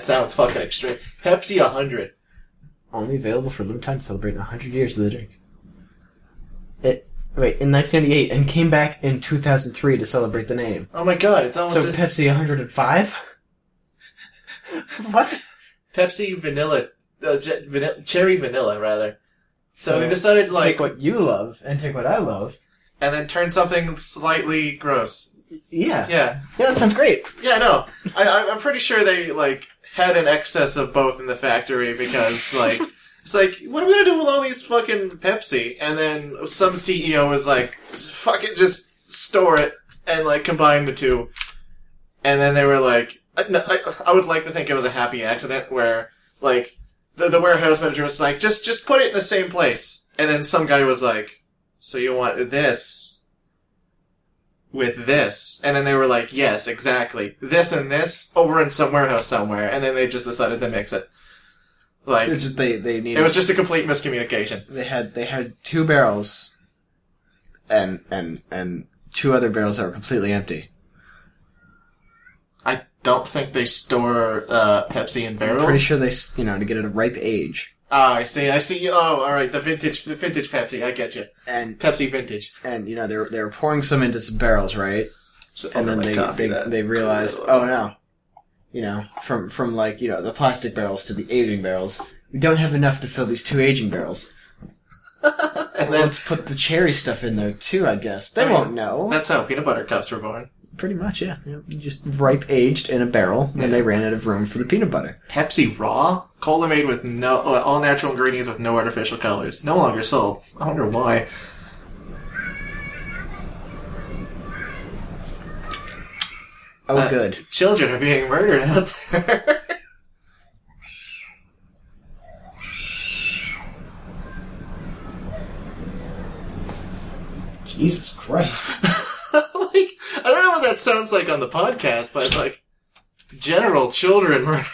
That sounds fucking extreme. Pepsi 100. Only available for a limited time to celebrate 100 years of the drink. It wait in 1998 and came back in 2003 to celebrate the name. Oh my god, it's almost So a- Pepsi 105. what? Pepsi vanilla, uh, j- vanilla, cherry vanilla rather. So, So, they decided like, take what you love and take what I love. and then turn something slightly gross. Yeah, Yeah, yeah, that sounds great. yeah, no, I, I- I'm pretty sure they like had an excess of both in the factory because like. It's like, what are we gonna do with all these fucking Pepsi? And then some CEO was like, fuck it, just store it and like combine the two. And then they were like, I, I, I would like to think it was a happy accident where like the, the warehouse manager was like, just just put it in the same place. And then some guy was like, so you want this with this? And then they were like, yes, exactly. This and this over in some warehouse somewhere. And then they just decided to mix it. Like, It's just they they needed. it was just a complete miscommunication. they had they had two barrels, and and and two other barrels that were completely empty. I don't think they store uh, Pepsi in barrels. I'm pretty sure they you know to get it a ripe age. Ah, I see. I see. Oh, all right. The vintage, the vintage Pepsi. I get you. And Pepsi vintage. and you know they're they're pouring some into some barrels, right? and then they they, that- they realized, oh no, you know, from from like you know the plastic barrels to the aging barrels, we don't have enough to fill these two aging barrels. and then Let's put the cherry stuff in there too. I guess they I mean, won't know. that's how peanut butter cups were born. Pretty much, yeah. Know, just ripe aged in a barrel, and then they ran out of room for the peanut butter. Pepsi Raw, cola made with no uh, all natural ingredients with no artificial colors, no longer sold. I wonder why. Oh, Uh, good. Children are being murdered out there. Jesus Christ. like, I don't know what that sounds like on the podcast, but like, general children murder.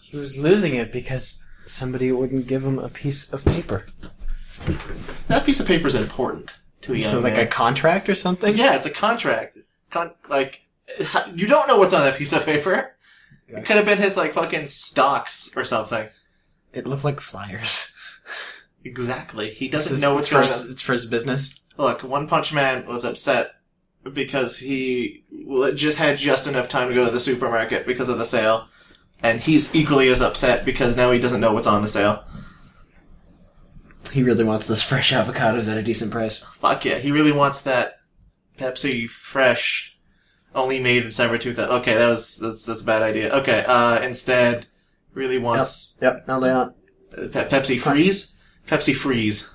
He was losing it because somebody wouldn't give him a piece of paper. That piece of paper is important to a young So, like man. a contract or something? Yeah, it's a contract. Con- like, you don't know what's on that piece of paper. It could have been his, like, fucking stocks or something. It looked like flyers. Exactly. He doesn't is- know what's it's for going his, on. It's for his business. Look, One Punch Man was upset because he just had just enough time to go to the supermarket because of the sale. And he's equally as upset because now he doesn't know what's on the sale. He really wants those fresh avocados at a decent price. Fuck yeah, he really wants that Pepsi Fresh, only made in December 2000. Okay, that was, that's, that's a bad idea. Okay, uh, instead, really wants Yep, now they on. uh, Pe- Pepsi Freeze? Pepsi Freeze.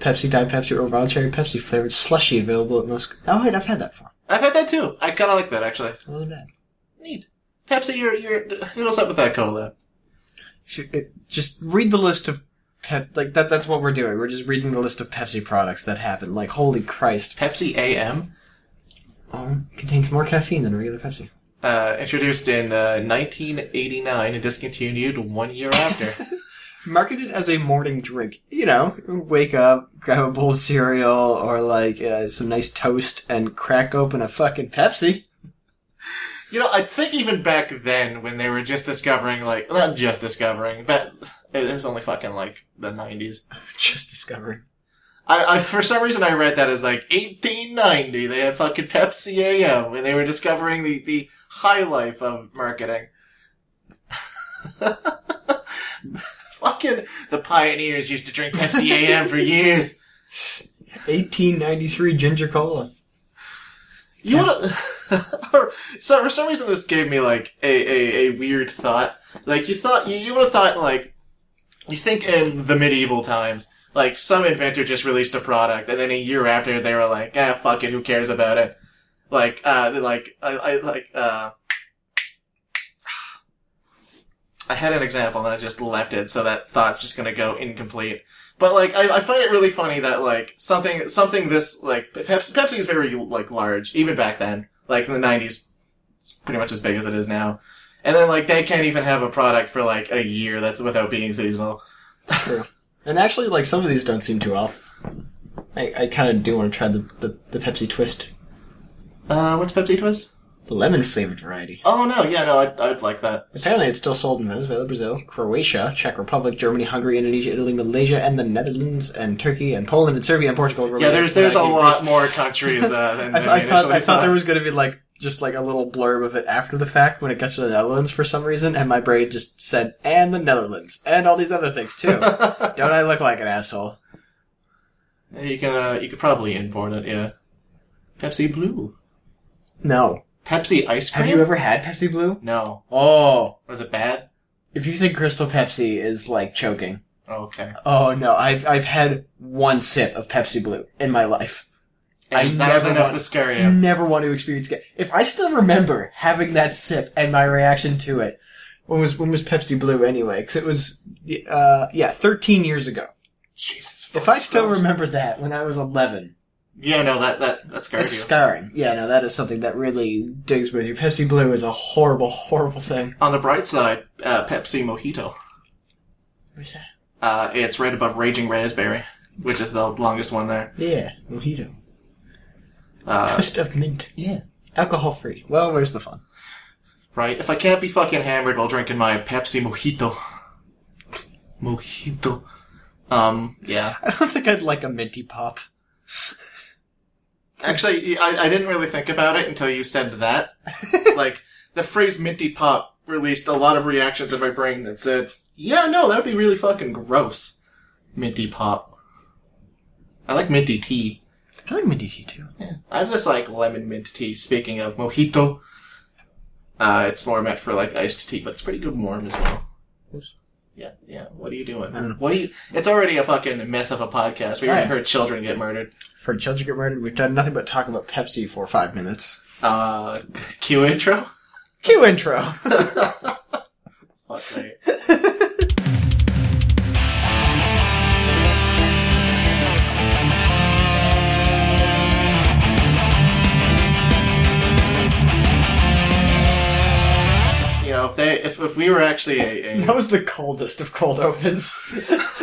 Pepsi, Diet Pepsi, or Wild Cherry Pepsi flavored slushy available at most. Oh, wait, I've had that before. I've had that too. I kinda like that actually. Not really bad. Neat. Pepsi, you're, you're, us up with that cola. It- Just read the list of Pep, like that. That's what we're doing. We're just reading the list of Pepsi products that happen. Like, holy Christ! Pepsi AM, Oh, contains more caffeine than regular Pepsi. uh, introduced in, uh, 1989 and discontinued one year after. Marketed as a morning drink. You know, wake up, grab a bowl of cereal, or like uh, some nice toast, and crack open a fucking Pepsi. You know, I think even back then, when they were just discovering, like, not just discovering, but it was only fucking, like, the 90s. Just discovering. I, I, for some reason I read that as, like, 1890, they had fucking Pepsi AM, when they were discovering the, the high life of marketing. fucking, the pioneers used to drink Pepsi AM for years. 1893 ginger cola. You wanna, so for some reason this gave me like a, a, a weird thought. Like you thought, you, you would have thought like, you think in the medieval times, like some inventor just released a product and then a year after they were like, ah, fuck it, who cares about it? Like, uh, like, I, I like, uh, I had an example and I just left it so that thought's just gonna go incomplete. But like, I, I find it really funny that like something something this like Pepsi, Pepsi is very like large even back then. Like in the '90s, it's pretty much as big as it is now. And then like they can't even have a product for like a year that's without being seasonal. True. And actually, like some of these don't seem too off. I, I kind of do want to try the, the, the Pepsi twist. Uh, what's Pepsi Twist? The lemon flavored variety. Oh no, yeah, no, I'd, I'd like that. Apparently, it's still sold in Venezuela, Brazil, Croatia, Czech Republic, Germany, Hungary, Indonesia, Italy, Malaysia, and the Netherlands, and Turkey, and Poland, and Serbia, and Portugal. Yeah, there's there's a lot more countries uh, than, I, than I thought I thought there was going to be like just like a little blurb of it after the fact when it gets to the Netherlands for some reason, and my brain just said and the Netherlands and all these other things too. Don't I look like an asshole? You can uh, you could probably import it, yeah. Pepsi Blue, No. Pepsi ice cream. Have you ever had Pepsi Blue? No, Oh, was it bad? if you think Crystal Pepsi is like choking, Oh, okay, oh no, I've I've had one sip of Pepsi Blue in my life. and I that was never enough want- to scare you. Never want to experience it. If I still remember having that sip and my reaction to it, when was when was Pepsi Blue anyway? Because it was, uh, yeah, thirteen years ago. Jesus. If I still remember that when I was eleven, yeah, no, that that that scared it's you. scarring. Yeah, no, that is something that really digs with you. Pepsi Blue is a horrible, horrible thing. On the bright side, uh, Pepsi Mojito. What's that? Uh, it's right above Raging Raspberry, which is the longest one there. Yeah, mojito, Uh, twist of mint. Yeah, alcohol free. Well, where's the fun? right? If I can't be fucking hammered while drinking my Pepsi Mojito, Mojito, um, yeah. I don't think I'd like a minty pop. Actually, I, I didn't really think about it until you said that. like, the phrase minty pop released a lot of reactions in my brain that said, yeah, no, that would be really fucking gross. Minty pop. I like minty tea. I like minty tea too. Yeah. I have this, like, lemon mint tea. Speaking of mojito, uh, it's more meant for, like, iced tea, but it's pretty good warm as well. Oops. Yeah, yeah. What are you doing? I don't know. What are you? It's already a fucking mess of a podcast. We already Right. heard children get murdered. For children get murdered, we've done nothing but talk about Pepsi for five minutes. Uh, cue intro. Cue intro. Fuck me. You know, if they, if, if we were actually a, That was the coldest of cold opens.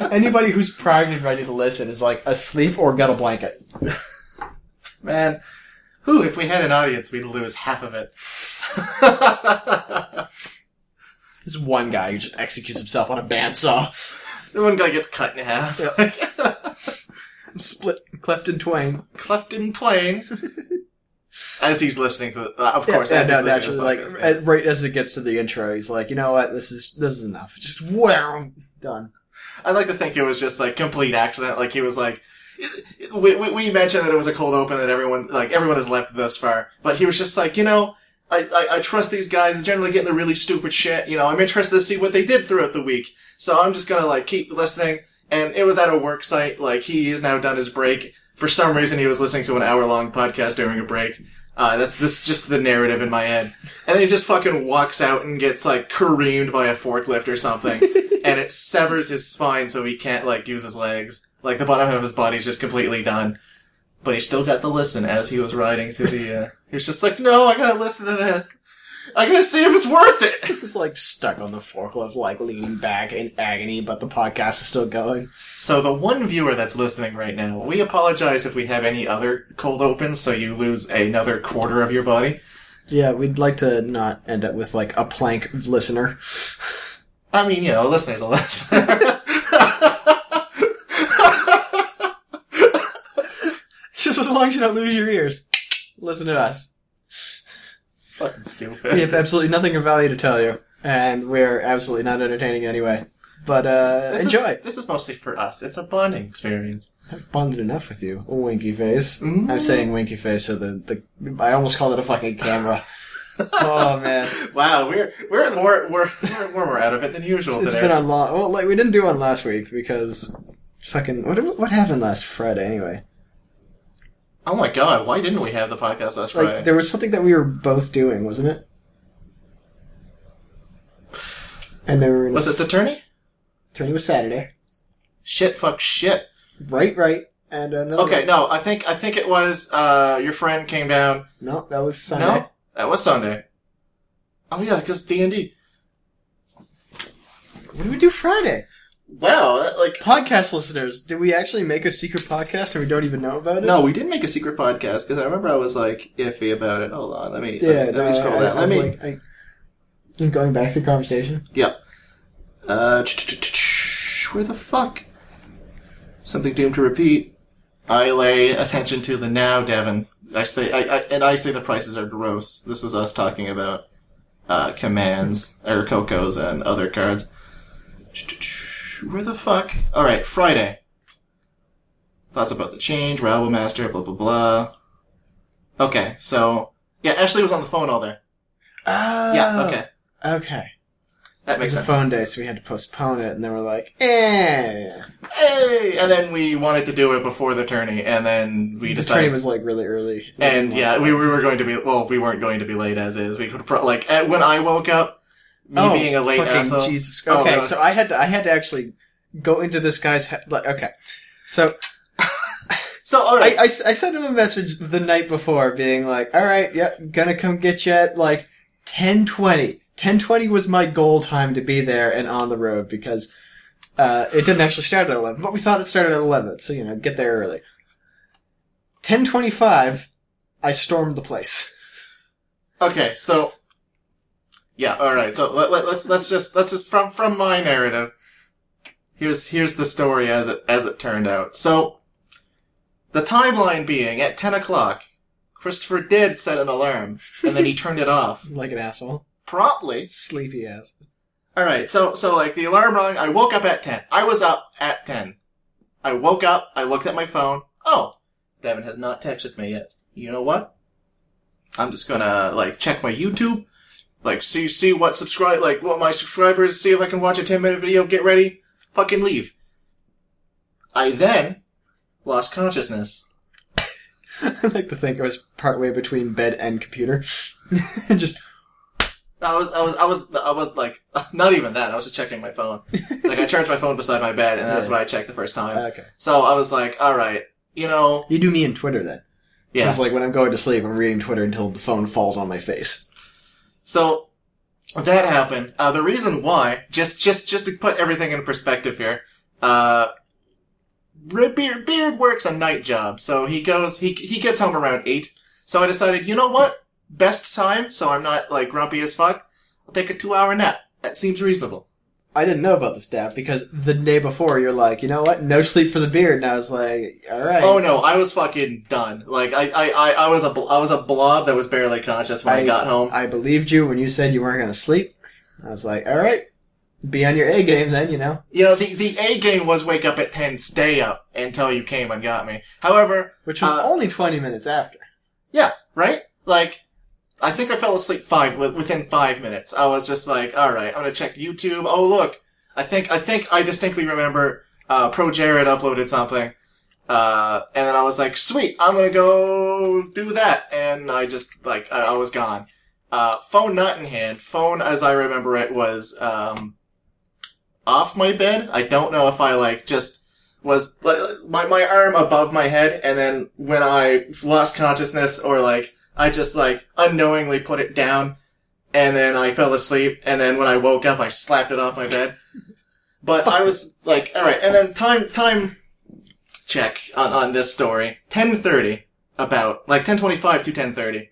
Anybody who's primed and ready to listen is like asleep or got a blanket. man, who, if we had an audience, we'd lose half of it. This one guy who just executes himself on a bandsaw. the one guy gets cut in half. Split, cleft in twain. Cleft in twain. As he's listening to, the, uh, of course, as he's listening naturally, to the like podcast, yeah. uh, right as it gets to the intro, he's like, you know what, this is this is enough. Just wow, done. I'd like to think it was just like complete accident. Like he was like, we, we, we mentioned that it was a cold open that everyone, like everyone has left thus far, but he was just like, you know, I, I, I trust these guys. They generally get the really stupid shit. You know, I'm interested to see what they did throughout the week. So I'm just gonna like keep listening. And it was at a work site. Like he has now done his break. For some reason, he was listening to an hour long podcast during a break. Uh, that's this just the narrative in my head. And then he just fucking walks out and gets like careened by a forklift or something. and it severs his spine so he can't like use his legs. Like the bottom of his body's just completely done. But he still got to listen as he was riding through the, uh, he was just like, no, I gotta listen to this. I gotta see if it's worth it. He's like stuck on the forklift, like leaning back in agony, but the podcast is still going. So the one viewer that's listening right now, we apologize if we have any other cold opens so you lose another quarter of your body. Yeah, we'd like to not end up with like a plank listener. I mean, you know, a listeners a listener. Just as long as you don't lose your ears. Listen to us. Fucking stupid. We have absolutely nothing of value to tell you, and we're absolutely not entertaining anyway. But uh, This enjoy. Is, this is mostly for us. It's a bonding experience. I've bonded enough with you, a winky face. Mm. I'm saying winky face, so the, the I almost called it a fucking camera. oh man, Wow, we're we're more we're we're, we're more out of it than usual it's today. been on long. Well, like we didn't do one last week because fucking what what happened last Friday anyway? Oh my god, why didn't we have the podcast last Like Friday? there was something that we were both doing, wasn't it? And they were in Was it the tourney? Tourney was Saturday. Shit, fuck, shit. Right, right, and another. Okay, no, I think I think it was uh your friend came down. no, that was Sunday. No, that was Sunday. Oh yeah, because D and D. What did we do Friday? Wow, like Podcast listeners, did we actually make a secret podcast and we don't even know about it? no, we didn't make a secret podcast because I remember I was like iffy about it. Hold on, let me Yeah, let, me- let me scroll I, down. I Let was me like, I, I'm going back to the conversation. Yep. Uh, where the fuck? Something doomed to repeat. I lay attention to the now, Devon. I say, I, I, and I say the prices are gross. This is us talking about uh, commands or cocos and other cards. Where the fuck? All right, Friday. Thoughts about the change. Railway Master. Blah blah blah. Okay, so yeah, Ashley was on the phone all day. Oh, Yeah, okay, Okay. that makes It was a phone day, so we had to postpone it, and then we're like, eh. hey! And then we wanted to do it before the tourney, and then we decided. The decided. training was like really early. and yeah, we, we were going to be, well, we weren't going to be late as is. We could, pro- like, at, when I woke up, me oh, being a late fucking asshole. Jesus. Oh, Okay, so I had to, I had to actually go into this guy's head. Like, okay, so So, I, I, I, s- I sent him a message the night before, being like, "All right, yep, gonna come get you at like ten twenty. Ten twenty was my goal time to be there and on the road because uh, it didn't actually start at eleven, but we thought it started at eleven, so you know, get there early. Ten twenty five, I stormed the place. Okay, so, yeah, alright, so let, let, let's, let's just, let's just, from, from my narrative, here's, here's the story as it, as it turned out. So, the timeline being, at 10 o'clock, Christopher did set an alarm, and then he turned it off. Like an asshole, Promptly, sleepy ass. All right, so so like the alarm rang. I woke up at ten. I was up at ten. I woke up. I looked at my phone. Oh, Devin has not texted me yet. You know what? I'm just gonna like check my YouTube, like see see what subscribe like what my subscribers see if I can watch a ten minute video. Get ready, fucking leave. I then lost consciousness. I like to think I was partway between bed and computer. Just I was, I was, I was, I was like, not even that. I was just checking my phone. like I charged my phone beside my bed, and that's what I checked the first time. okay. So I was like, all right, you know, You do me in Twitter then. yeah. It's like when I'm going to sleep, I'm reading Twitter until the phone falls on my face. So that happened. Uh, the reason why, just just just to put everything in perspective here, uh, Beard, Beard works a night job, so he goes he he gets home around eight. So I decided, you know what, best time, so I'm not like grumpy as fuck. I'll take a two hour nap. That seems reasonable. I didn't know about the stat because the day before you're like, you know what? No sleep for the beard, and I was like, all right. Oh no, I was fucking done. Like I I I, I was a bl- I was a blob that was barely conscious when I, I- got home. I believed you when you said you weren't going to sleep. I was like, all right, be on your A game then, you know. You know, the the A game was wake up at ten, stay up until you came and got me. However, Which was Uh, only 20 minutes after. Yeah, right? Like, I think I fell asleep five within five minutes. I was just like, all right, I'm gonna check YouTube. Oh look, I think I think I distinctly remember uh, Pro Jared uploaded something, uh, and then I was like, sweet, I'm gonna go do that, and I just like I, I was gone. Uh, phone not in hand. Phone, as I remember it, was um, off my bed. I don't know if I like just was like my my arm above my head, and then when I lost consciousness, or like I just like unknowingly put it down, and then I fell asleep, and then when I woke up, I slapped it off my bed. But I was like, all right, and then time time check on on this story. Ten thirty, about like ten twenty five to ten thirty.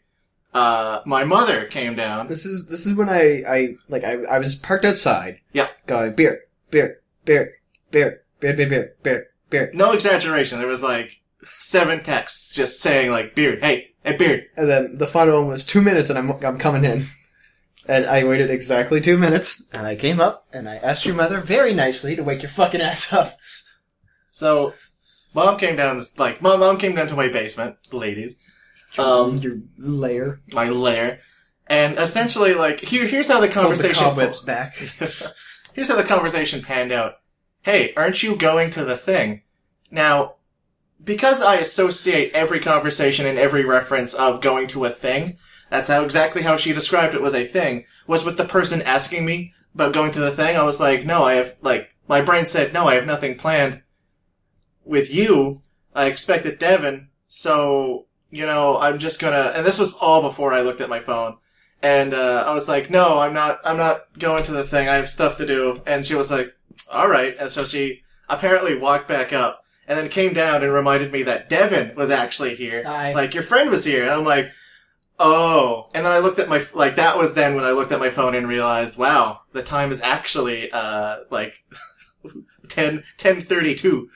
Uh, my mother came down. This is this is when I I like I, I was parked outside. Yeah. Going beer, beer, beer, beer, beer, beer, beer, beer, beer. No exaggeration. There was like seven texts just saying like, "Beard, hey, hey, beard." And then the final one was two minutes, and I'm I'm coming in. And I waited exactly two minutes, and I came up, and I asked your mother very nicely to wake your fucking ass up. So, mom came down. Like, mom, mom came down to my basement, ladies, Um, your lair, my lair, and essentially, like, here, here's how the pulled the conversation. cobwebs back. here's how the conversation panned out. Hey, aren't you going to the thing? Now, because I associate every conversation and every reference of going to a thing, that's how exactly how she described it was a thing, was with the person asking me about going to the thing. I was like, no, I have, like, my brain said, no, I have nothing planned with you. I expected Devin, so, you know, I'm just gonna, and this was all before I looked at my phone. And, uh, I was like, no, I'm not, I'm not going to the thing. I have stuff to do. And she was like, all right. And so she apparently walked back up and then came down and reminded me that Devin was actually here. Hi. Like, your friend was here. And I'm like, oh. And then I looked at my, like, that was then when I looked at my phone and realized, wow, the time is actually, uh, like, 10, 1032.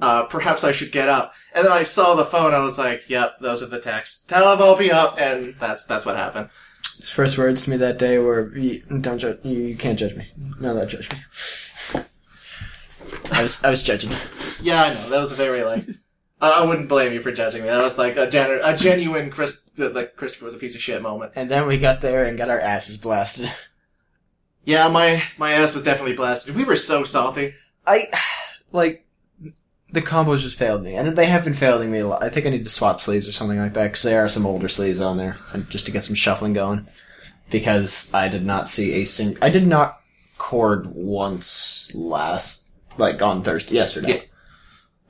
Uh, perhaps I should get up. And then I saw the phone. I was like, yep, those are the texts. Tell him I'll be up. And that's, that's what happened. His first words to me that day were, "Don't judge. You, you can't judge me. No, don't judge me." I was I was judging. Yeah, I know. That was a very like. I, I wouldn't blame you for judging me. That was like a a genuine Chris like Christopher was a piece of shit moment. And then we got there and got our asses blasted. Yeah, my my ass was definitely blasted. We were so salty. I like the combos just failed me, and they have been failing me a lot. I think I need to swap sleeves or something like that because there are some older sleeves on there, and just to get some shuffling going. Because I did not see a sing. I did not chord once last, like on Thursday yesterday.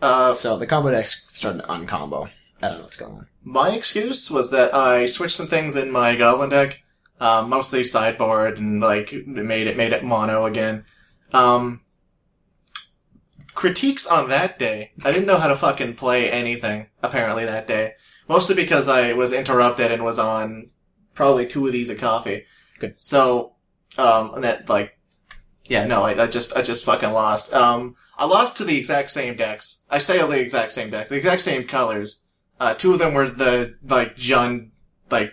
Uh, So the combo decks started to uncombo. I don't know what's going on. my excuse was that I switched some things in my goblin deck, um, mostly sideboard and like made it made it mono again. Um, critiques on that day. I didn't know how to fucking play anything apparently that day, mostly because I was interrupted and was on probably two of these of coffee. Good. So, um, and that like, yeah, no, I, I just I just fucking lost. Um, I lost to the exact same decks. I say the exact same decks, the exact same colors. Uh, two of them were the, like, Jund, like,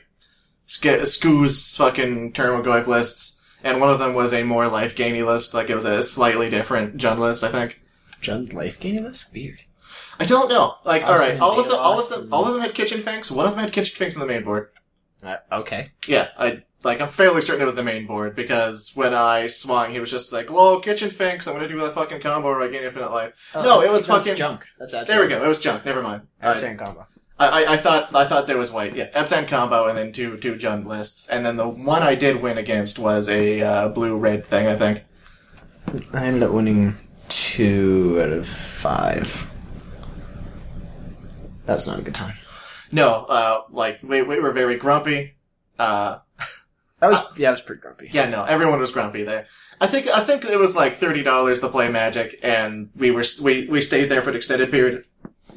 Sk- Skoo's fucking Tarmogoyf lists, and one of them was a more life gainy list, like it was a slightly different Jund list, I think. John life gainy list? Weird. I don't know. Like, I alright, all of them, all of them, all of them had Kitchen Finks, one of them had Kitchen Finks on the main board. Uh, okay. Yeah, I, like, I'm fairly certain it was the main board, because when I swung, he was just like, lol, Kitchen Finks, I'm gonna do a fucking combo or I gain infinite life. No, Oh, that's- it was that's fucking- junk. That's There we go, it was junk, never mind. I was saying combo. I, I, I thought I thought there was white. Yeah, Abzan combo and then two two Jund lists, and then the one I did win against was a uh, blue red thing. I think. I ended up winning two out of five. That was not a good time. No, uh, like we we were very grumpy. Uh, That was yeah, I was pretty grumpy. yeah, no, everyone was grumpy there. I think I think it was like thirty dollars to play Magic, and we were we we stayed there for an extended period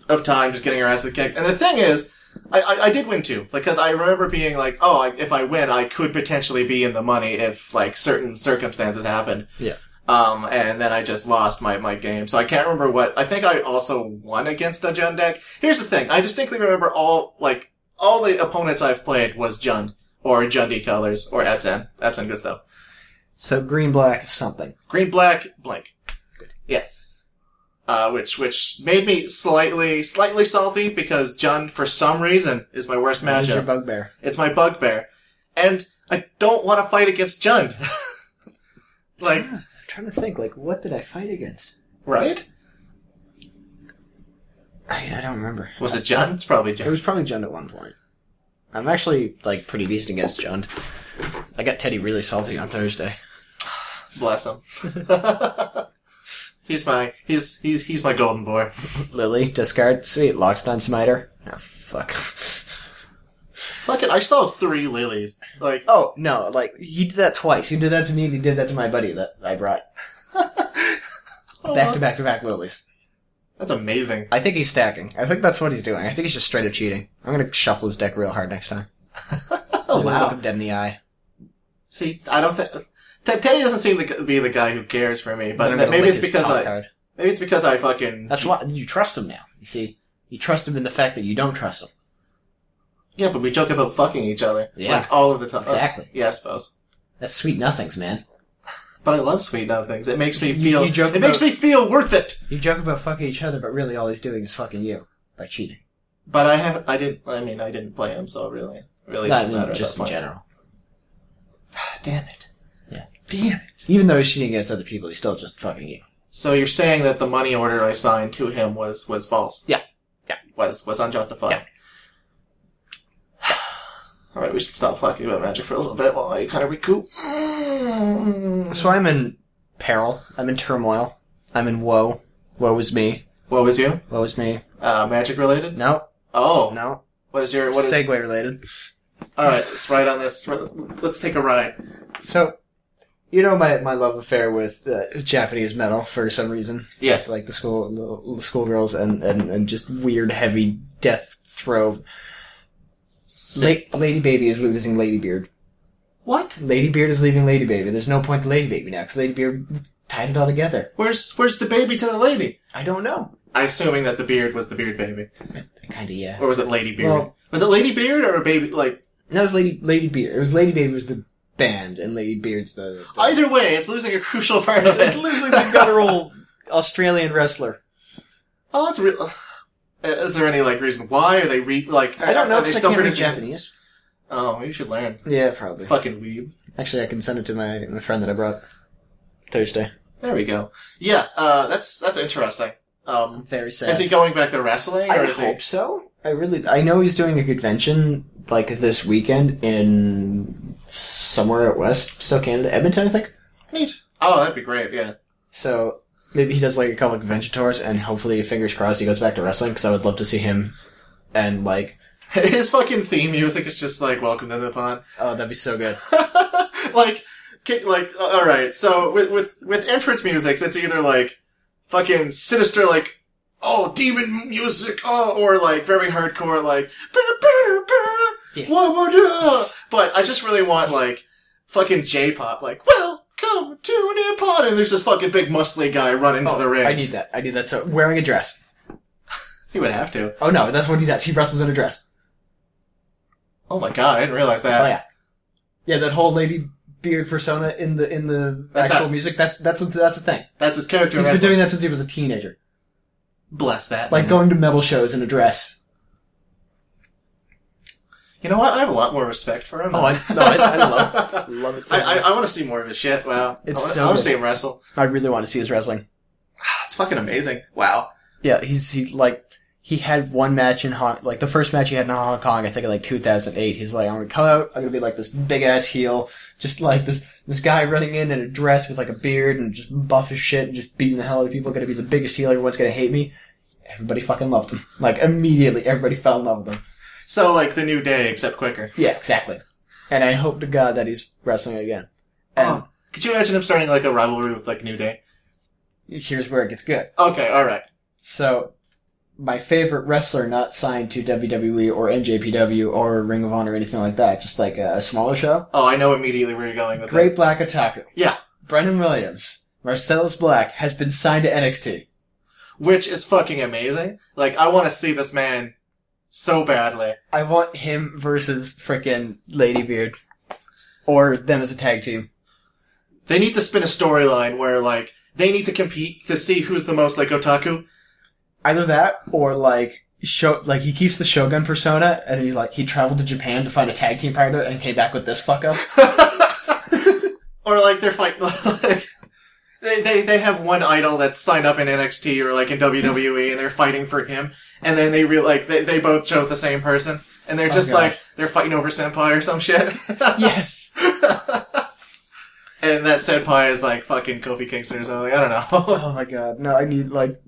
of time, just getting our asses kicked. And the thing is. I, I, I did win too, because I remember being like, oh, I, if I win, I could potentially be in the money if, like, certain circumstances happened. Yeah. Um, and then I just lost my, my game. So I can't remember what, I think I also won against a Jund deck. Here's the thing, I distinctly remember all, like, all the opponents I've played was Jund, or Jundy colors, or Abzan. Abzan, good stuff. So green black something. Green, black, blank. Good. Yeah. Uh, which, which made me slightly, slightly salty because Jund, for some reason, is my worst That is your bugbear. It's my bugbear. And I don't want to fight against Jund. like, I'm trying to think, like, what did I fight against? right? I, I don't remember. Was it Jund? It's probably Jund. It was probably Jund at one point. I'm actually like pretty decent against Jund. I got Teddy really salty on Thursday. Bless him. he's my, he's, he's, he's my golden boy. Lily, discard, sweet, Loxodon Smiter. Oh fuck. Fucking, I saw three lilies. Like, Oh no, like he did that twice. He did that to me and he did that to my buddy that I brought. Back to back to back lilies. That's amazing. I think he's stacking. I think that's what he's doing. I think he's just straight up cheating. I'm gonna shuffle his deck real hard next time. Oh wow! Look him dead in the eye. See, I don't think Ted- Teddy doesn't seem to be the guy who cares for me, but I'm maybe it's because I card. maybe it's because I fucking That's why you trust him now. You see, you trust him in the fact that you don't trust him. yeah. But we joke about fucking each other Yeah. like all of the time. Uh, exactly. yeah, I suppose. That's sweet nothings, man. But I love sweet nothings. It makes me feel. you joke it makes me feel worth it. You joke about fucking each other, but really all he's doing is fucking you by cheating. But I haven't. I didn't. I mean, I didn't play him, so really, really I doesn't matter. at just that in point. general. Damn it. Yeah. Damn it. Even though he's cheating against other people, he's still just fucking you. So you're saying that the money order I signed to him was was false? Yeah. Yeah. Was was unjustified. All right, we should stop talking about magic for a little bit while I kind of recoup. So I'm in peril. I'm in turmoil. I'm in woe. Woe is me. What was you? Woe is me. Uh, magic related? No, Oh, no. what is your what is? Segway related. All right, let's ride on this. Let's take a ride. So, you know my, my love affair with uh, Japanese metal for some reason. Yes. Like the school the schoolgirls and, and, and just weird heavy death throw. La- Lady Baby is losing Lady Beard. What? Lady Beard is leaving Lady Baby. There's no point to Lady Baby now because Lady Beard tied it all together. Where's where's the baby to the lady? I don't know. I'm assuming that the beard was the beard baby, Kind of yeah. or was it Lady Beard? Well- was it Lady Beard or a baby? Like That was Lady Lady Beard. It was Lady Baby was the band and Lady Beard's the. the either way, it's losing a crucial part of it. it's losing the guttural Australian wrestler. Oh, that's real. Uh, Is there any like reason why? Are they re like? I don't know Are they I still can't read producing? Japanese. Oh, you should learn. Yeah, probably. Fucking weeb. Actually, I can send it to my, my friend that I brought Thursday. There we go. Yeah, uh, that's that's interesting. Um, very sad. is he going back to wrestling, or I is he? hope so. I really, I know he's doing a convention like this weekend in somewhere out west, still Canada, Edmonton, I think. Neat. Oh, that'd be great. Yeah. So maybe he does like a couple of convention tours, and hopefully, fingers crossed, he goes back to wrestling because I would love to see him. And like, His fucking theme music is just like "Welcome to Nippon." oh, that'd be so good. like, like, all right. So with with with entrance music, it's either like fucking sinister, like oh demon music, oh, or like very hardcore, like "Bah, bah, bah, Yeah. But I just really want like fucking J-pop, like welcome to Nippon, and there's this fucking big muscly guy running to oh, the ring. I need that. I need that. So wearing a dress. he would have to. Oh no, that's what he does. He wrestles in a dress. Oh my god, I didn't realize that. Oh yeah, yeah. That whole lady beard persona in the in the That's actual a- music. That's that's that's the thing. That's his character. He's been wrestling. doing that since he was a teenager. Bless that. Like going to metal shows in a dress. You know what? I have a lot more respect for him. Oh, I, no, I, I love love it. So I, I. I want to see more of his shit. Wow. It's I wanna, so I want to see him wrestle. I really want to see his wrestling. It's fucking amazing. Wow. Yeah, he's he's like he had one match in Hong like the first match he had in Hong Kong, I think in like 2008. He's like, I'm gonna come out, I'm gonna be like this big ass heel, just like this this guy running in in a dress with like a beard and just buff as shit and just beating the hell out of people. Gonna be the biggest heel. Everyone's gonna hate me. Everybody fucking loved him. Like immediately, everybody fell in love with him. So like the new day, except quicker. Yeah, exactly. And I hope to God that he's wrestling again. And Oh. Could you imagine him starting like a rivalry with like New Day? here's where it gets good. Okay, all right. So, my favorite wrestler not signed to WWE or NJPW or Ring of Honor or anything like that, just like a, a smaller show. Oh, I know immediately where you're going with Great this. Black Otaku. Yeah, Brennan Williams. Marcellus Black has been signed to NXT. which is fucking amazing. Like I want to see this man so badly. I want him versus frickin' Lady Beard. Or them as a tag team. They need to spin a storyline where like they need to compete to see who's the most like otaku. Either that, or like, show, like he keeps the Shogun persona, and he's like, he traveled to Japan to find a tag team partner and came back with this fuck up. or like they're fighting like they, they they have one idol that's signed up in NXT or like in WWE and they're fighting for him and then they real like they, they both chose the same person and they're Oh, just God. like they're fighting over senpai or some shit. yes. and that senpai is like fucking Kofi Kingston or something. I don't know. Oh my god, no, I need, like,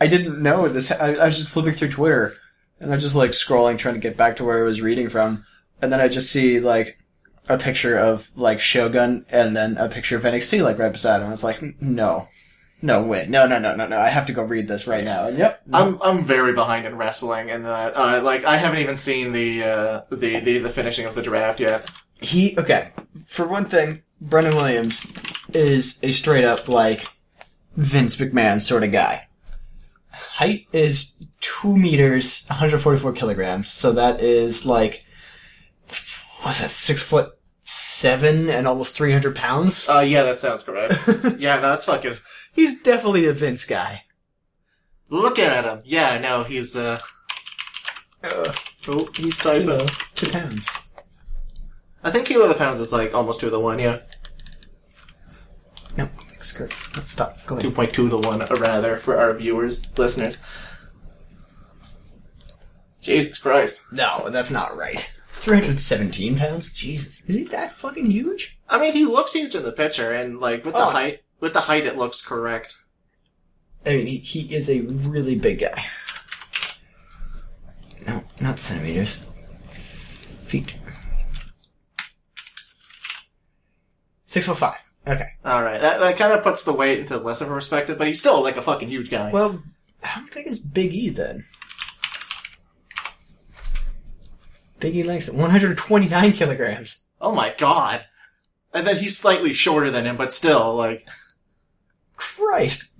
I didn't know this. I, I was just flipping through Twitter, and I was just, like, scrolling, trying to get back to where I was reading from, and then I just see, like, a picture of, like, Shogun, and then a picture of NXT, like, right beside him. I was like, no. No way. No, no, no, no, no. I have to go read this right now. And yep. I'm I'm very behind in wrestling and that uh, like I haven't even seen the uh the, the the finishing of the draft yet. he okay for one thing brennan williams is a straight up like vince mcmahon sort of guy height is 2 meters 144 kilograms so that is like what's that 6 foot 7 and almost 300 pounds Uh yeah, that sounds correct. yeah, no, that's fucking he's definitely a vince guy looking at him. Yeah, no, he's uh uh, oh, he's typing. kilo to pounds I think kilo of the pounds is like almost two of the one, yeah. no skirt no, stop go Two ahead point two to the one, uh, rather, for our viewers, listeners. Jesus Christ. no that's not right 317 pounds jesus is he that fucking huge I mean, he looks huge in the picture, and like with the Oh. height, with the height, it looks correct. I mean, he, he is a really big guy. No, not centimeters. Feet. Six foot five. Okay. All right, that, that kind of puts the weight into less of a perspective, but he's still like a fucking huge guy. Well, how big is Big E then? Big E Langston, 129 kilograms. oh my god! And then he's slightly shorter than him, but still, like, Christ.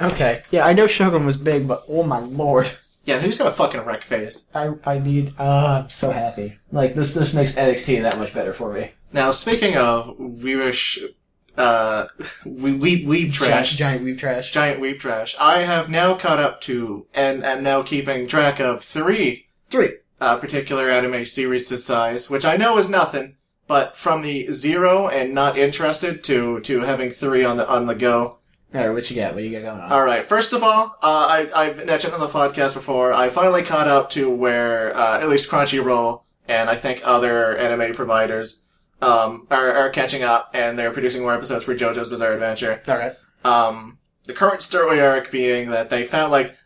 Okay. Yeah, I know Shogun was big, but oh my lord. yeah, who's got a fucking wreck face? I, I need, uh, I'm so happy. Like, this, this makes NXT that much better for me. Now, speaking of weebish, uh, we we weeb trash, Giant, giant trash. giant weeb trash, I have now caught up to and am now keeping track of three Three. Uh, particular anime series size, which I know is nothing, but from the zero and not interested to to having three on the on the go. Alright, what you got? What you got going on? All right. First of all, uh, I I've mentioned on the podcast before. I finally caught up to where uh, at least Crunchyroll and I think other anime providers um, are, are catching up, and they're producing more episodes for JoJo's Bizarre Adventure. Alright. Um, the current story arc being that they found like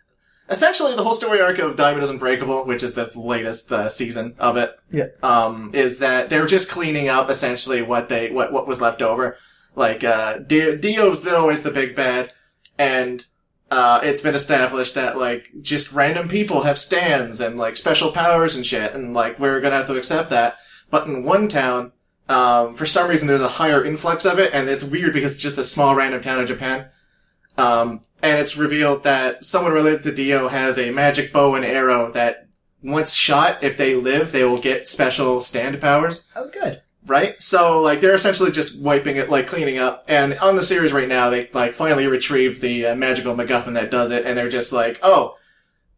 essentially the whole story arc of Diamond is Unbreakable, which is the latest uh, season of it. Yeah. Um, is that they're just cleaning up essentially what they what what was left over. Like uh, Dio, Dio's been always the big bad, and uh, it's been established that like just random people have stands and like special powers and shit, and like we're gonna have to accept that. But in one town, um, for some reason there's a higher influx of it, and it's weird because it's just a small random town in Japan. Um, and it's revealed that someone related to Dio has a magic bow and arrow that once shot, if they live, they will get special stand powers Oh, good. right? So like they're essentially just wiping it, like cleaning up. And on the series right now, they like finally retrieve the uh, magical MacGuffin that does it, and they're just like, oh,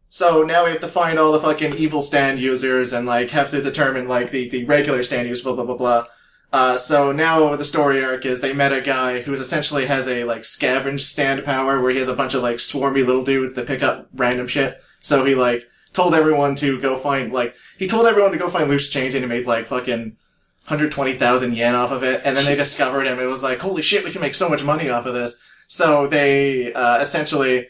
so now we have to find all the fucking evil stand users and like have to determine like the the regular stand users, blah blah blah blah. Uh, so now the story arc is they met a guy who essentially has a like scavenge stand power where he has a bunch of like swarmy little dudes that pick up random shit. So he like told everyone to go find like he told everyone to go find loose change and he made like fucking 120,000 yen off of it. And then they discovered him. It was like, holy shit, we can make so much money off of this. So they, uh, essentially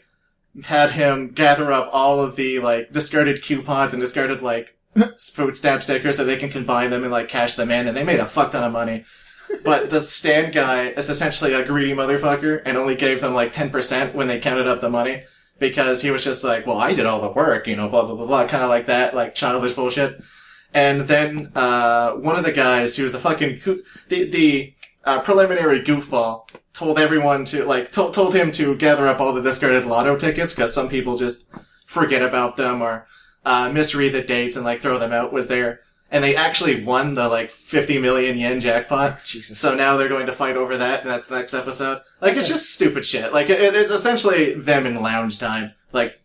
had him gather up all of the, like, discarded coupons and discarded, like, food stamp stickers so they can combine them and, like, cash them in. And they made a fuck ton of money. But the stand guy is essentially a greedy motherfucker and only gave them, like, 10% when they counted up the money. Because he was just like, well, I did all the work, you know, blah, blah, blah, blah, kind of like that, like, childish bullshit. And then, uh, one of the guys who was a fucking, coo- the, the, uh, preliminary goofball told everyone to, like, to- told him to gather up all the discarded lotto tickets, cause some people just forget about them or, uh, misread the dates and, like, throw them out, was there. And they actually won the, like, 50 million yen jackpot. Jesus. So now they're going to fight over that, and that's the next episode. Like, it's just stupid shit. Like, it, it's essentially them in lounge time. Like,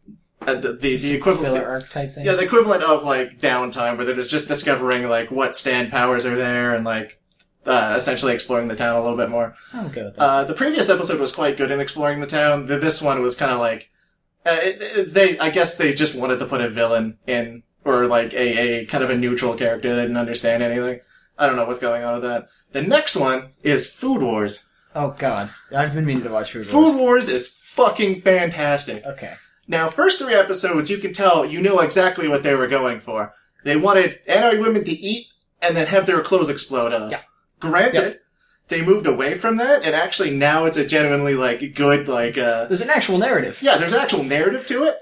uh, the, the, the equivalent, Filler arc type thing. yeah, the equivalent of like downtime, where they're just discovering like what stand powers are there and like uh, essentially exploring the town a little bit more. I'm okay with that. Uh, the previous episode was quite good in exploring the town. The, this one was kind of like uh, it, it- they. I guess they just wanted to put a villain in or like a, a kind of a neutral character that didn't understand anything. I don't know what's going on with that. The next one is Food Wars. oh god. I've been meaning to watch Food Wars. Food Wars is fucking fantastic. Okay. Now, first three episodes, you can tell you know exactly what they were going for. They wanted anime women to eat and then have their clothes explode off. Yeah. Granted, they moved away from that, and actually now it's a genuinely like good like uh There's an actual narrative. yeah, there's an actual narrative to it.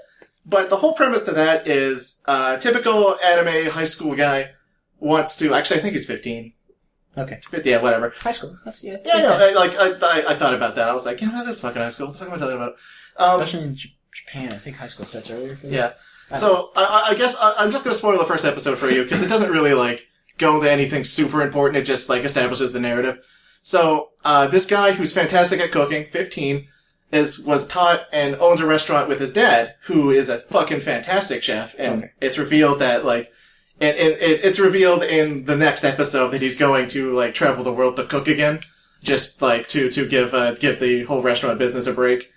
But the whole premise to that is uh typical anime high school guy wants to actually I think he's fifteen. Okay. Yeah, whatever. High school. That's yeah. Yeah, no, I, like I, I, I thought about that. I was like, yeah, that's fucking high school. What the fuck am I talking about? Um, Especially in J- Japan, I think high school starts earlier for them. Yeah. So I- I, I guess I, I'm just gonna spoil the first episode for you because it doesn't really like go into anything super important. It just like establishes the narrative. So uh, this guy who's fantastic at cooking, 15, is was taught and owns a restaurant with his dad, who is a fucking fantastic chef. And Okay. it's revealed that like. And, and it, it's revealed in the next episode that he's going to like travel the world to cook again, just like to to give uh, give the whole restaurant business a break.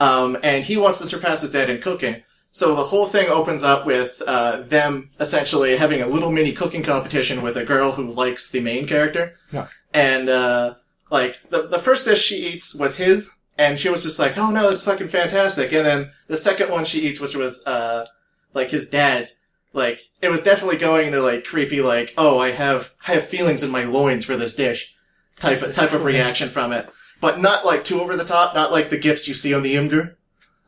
Um, and he wants to surpass his dad in cooking. So the whole thing opens up with uh, them essentially having a little mini cooking competition with a girl who likes the main character. Yeah. And uh, like the the first dish she eats was his, and she was just like, "Oh no, that's fucking fantastic!" And then the second one she eats, which was uh, like his dad's, like it was definitely going into like creepy, like, "Oh, I have I have feelings in my loins for this dish," type of, Jesus type of reaction from it. but not like too over the top, not like the gifts you see on the Imgur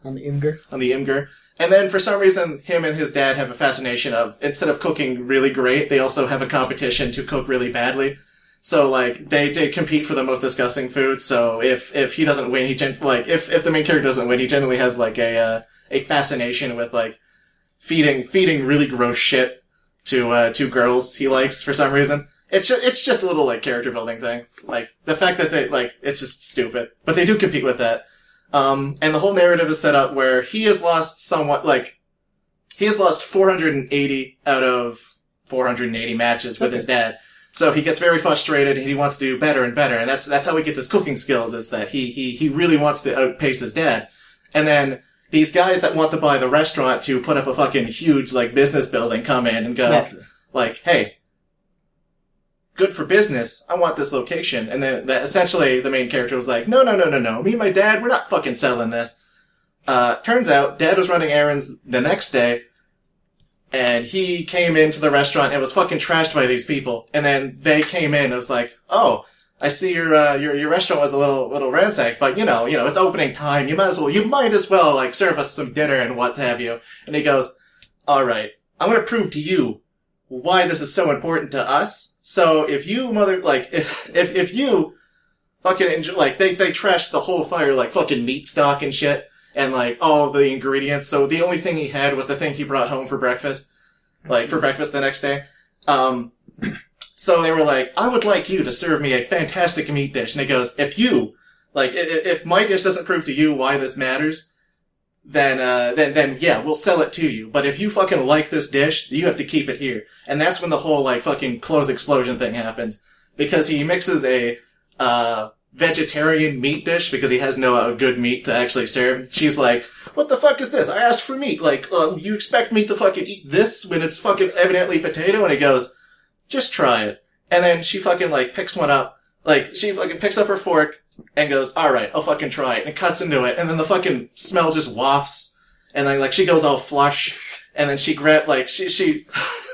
On the Imgur. on the Imgur. And then for some reason, him and his dad have a fascination of instead of cooking really great, they also have a competition to cook really badly. So like they they compete for the most disgusting food. So if if he doesn't win, he gen- like if if the main character doesn't win, he generally has like a uh, a fascination with like feeding feeding really gross shit to uh, to girls he likes for some reason. It's just, it's just a little like character building thing. Like the fact that they like it's just stupid, but they do compete with that. Um, and the whole narrative is set up where he has lost somewhat like he has lost 480 out of 480 matches with his dad. So he gets very frustrated and he wants to do better and better. And that's, that's how he gets his cooking skills is that he, he, he really wants to outpace his dad. And then these guys that want to buy the restaurant to put up a fucking huge, like, business building come in and go, Naturally. like, hey, good for business. I want this location. And then that essentially the main character was like, no, no, no, no, no. Me and my dad, we're not fucking selling this. Uh, turns out dad was running errands the next day and he came into the restaurant and was fucking trashed by these people. And then they came in and was like, oh, I see your, uh, your, your restaurant was a little, little ransacked, but you know, you know, it's opening time. You might as well, you might as well like serve us some dinner and what have you. And he goes, all right, I'm to prove to you why this is so important to us. So if you mother, like, if, if, if you fucking enjoy, like, they, they trashed the whole fire, like, fucking meat stock and shit, and like, all the ingredients. So the only thing he had was the thing he brought home for breakfast, like, for breakfast the next day. Um, so they were like, I would like you to serve me a fantastic meat dish. And he goes, if you, like, if my dish doesn't prove to you why this matters, then, uh, then, then, yeah, we'll sell it to you. But if you fucking like this dish, you have to keep it here. And that's when the whole, like, fucking clothes explosion thing happens. Because he mixes a, uh, vegetarian meat dish because he has no uh, good meat to actually serve. She's like, what the fuck is this? I asked for meat. Like, uh, you expect me to fucking eat this when it's fucking evidently potato? And he goes, just try it. And then she fucking, like, picks one up. Like, she fucking picks up her fork and goes, alright, I'll fucking try it. And cuts into it. And then the fucking smell just wafts. And then, like, she goes all flush. And then she grab, like, she, she,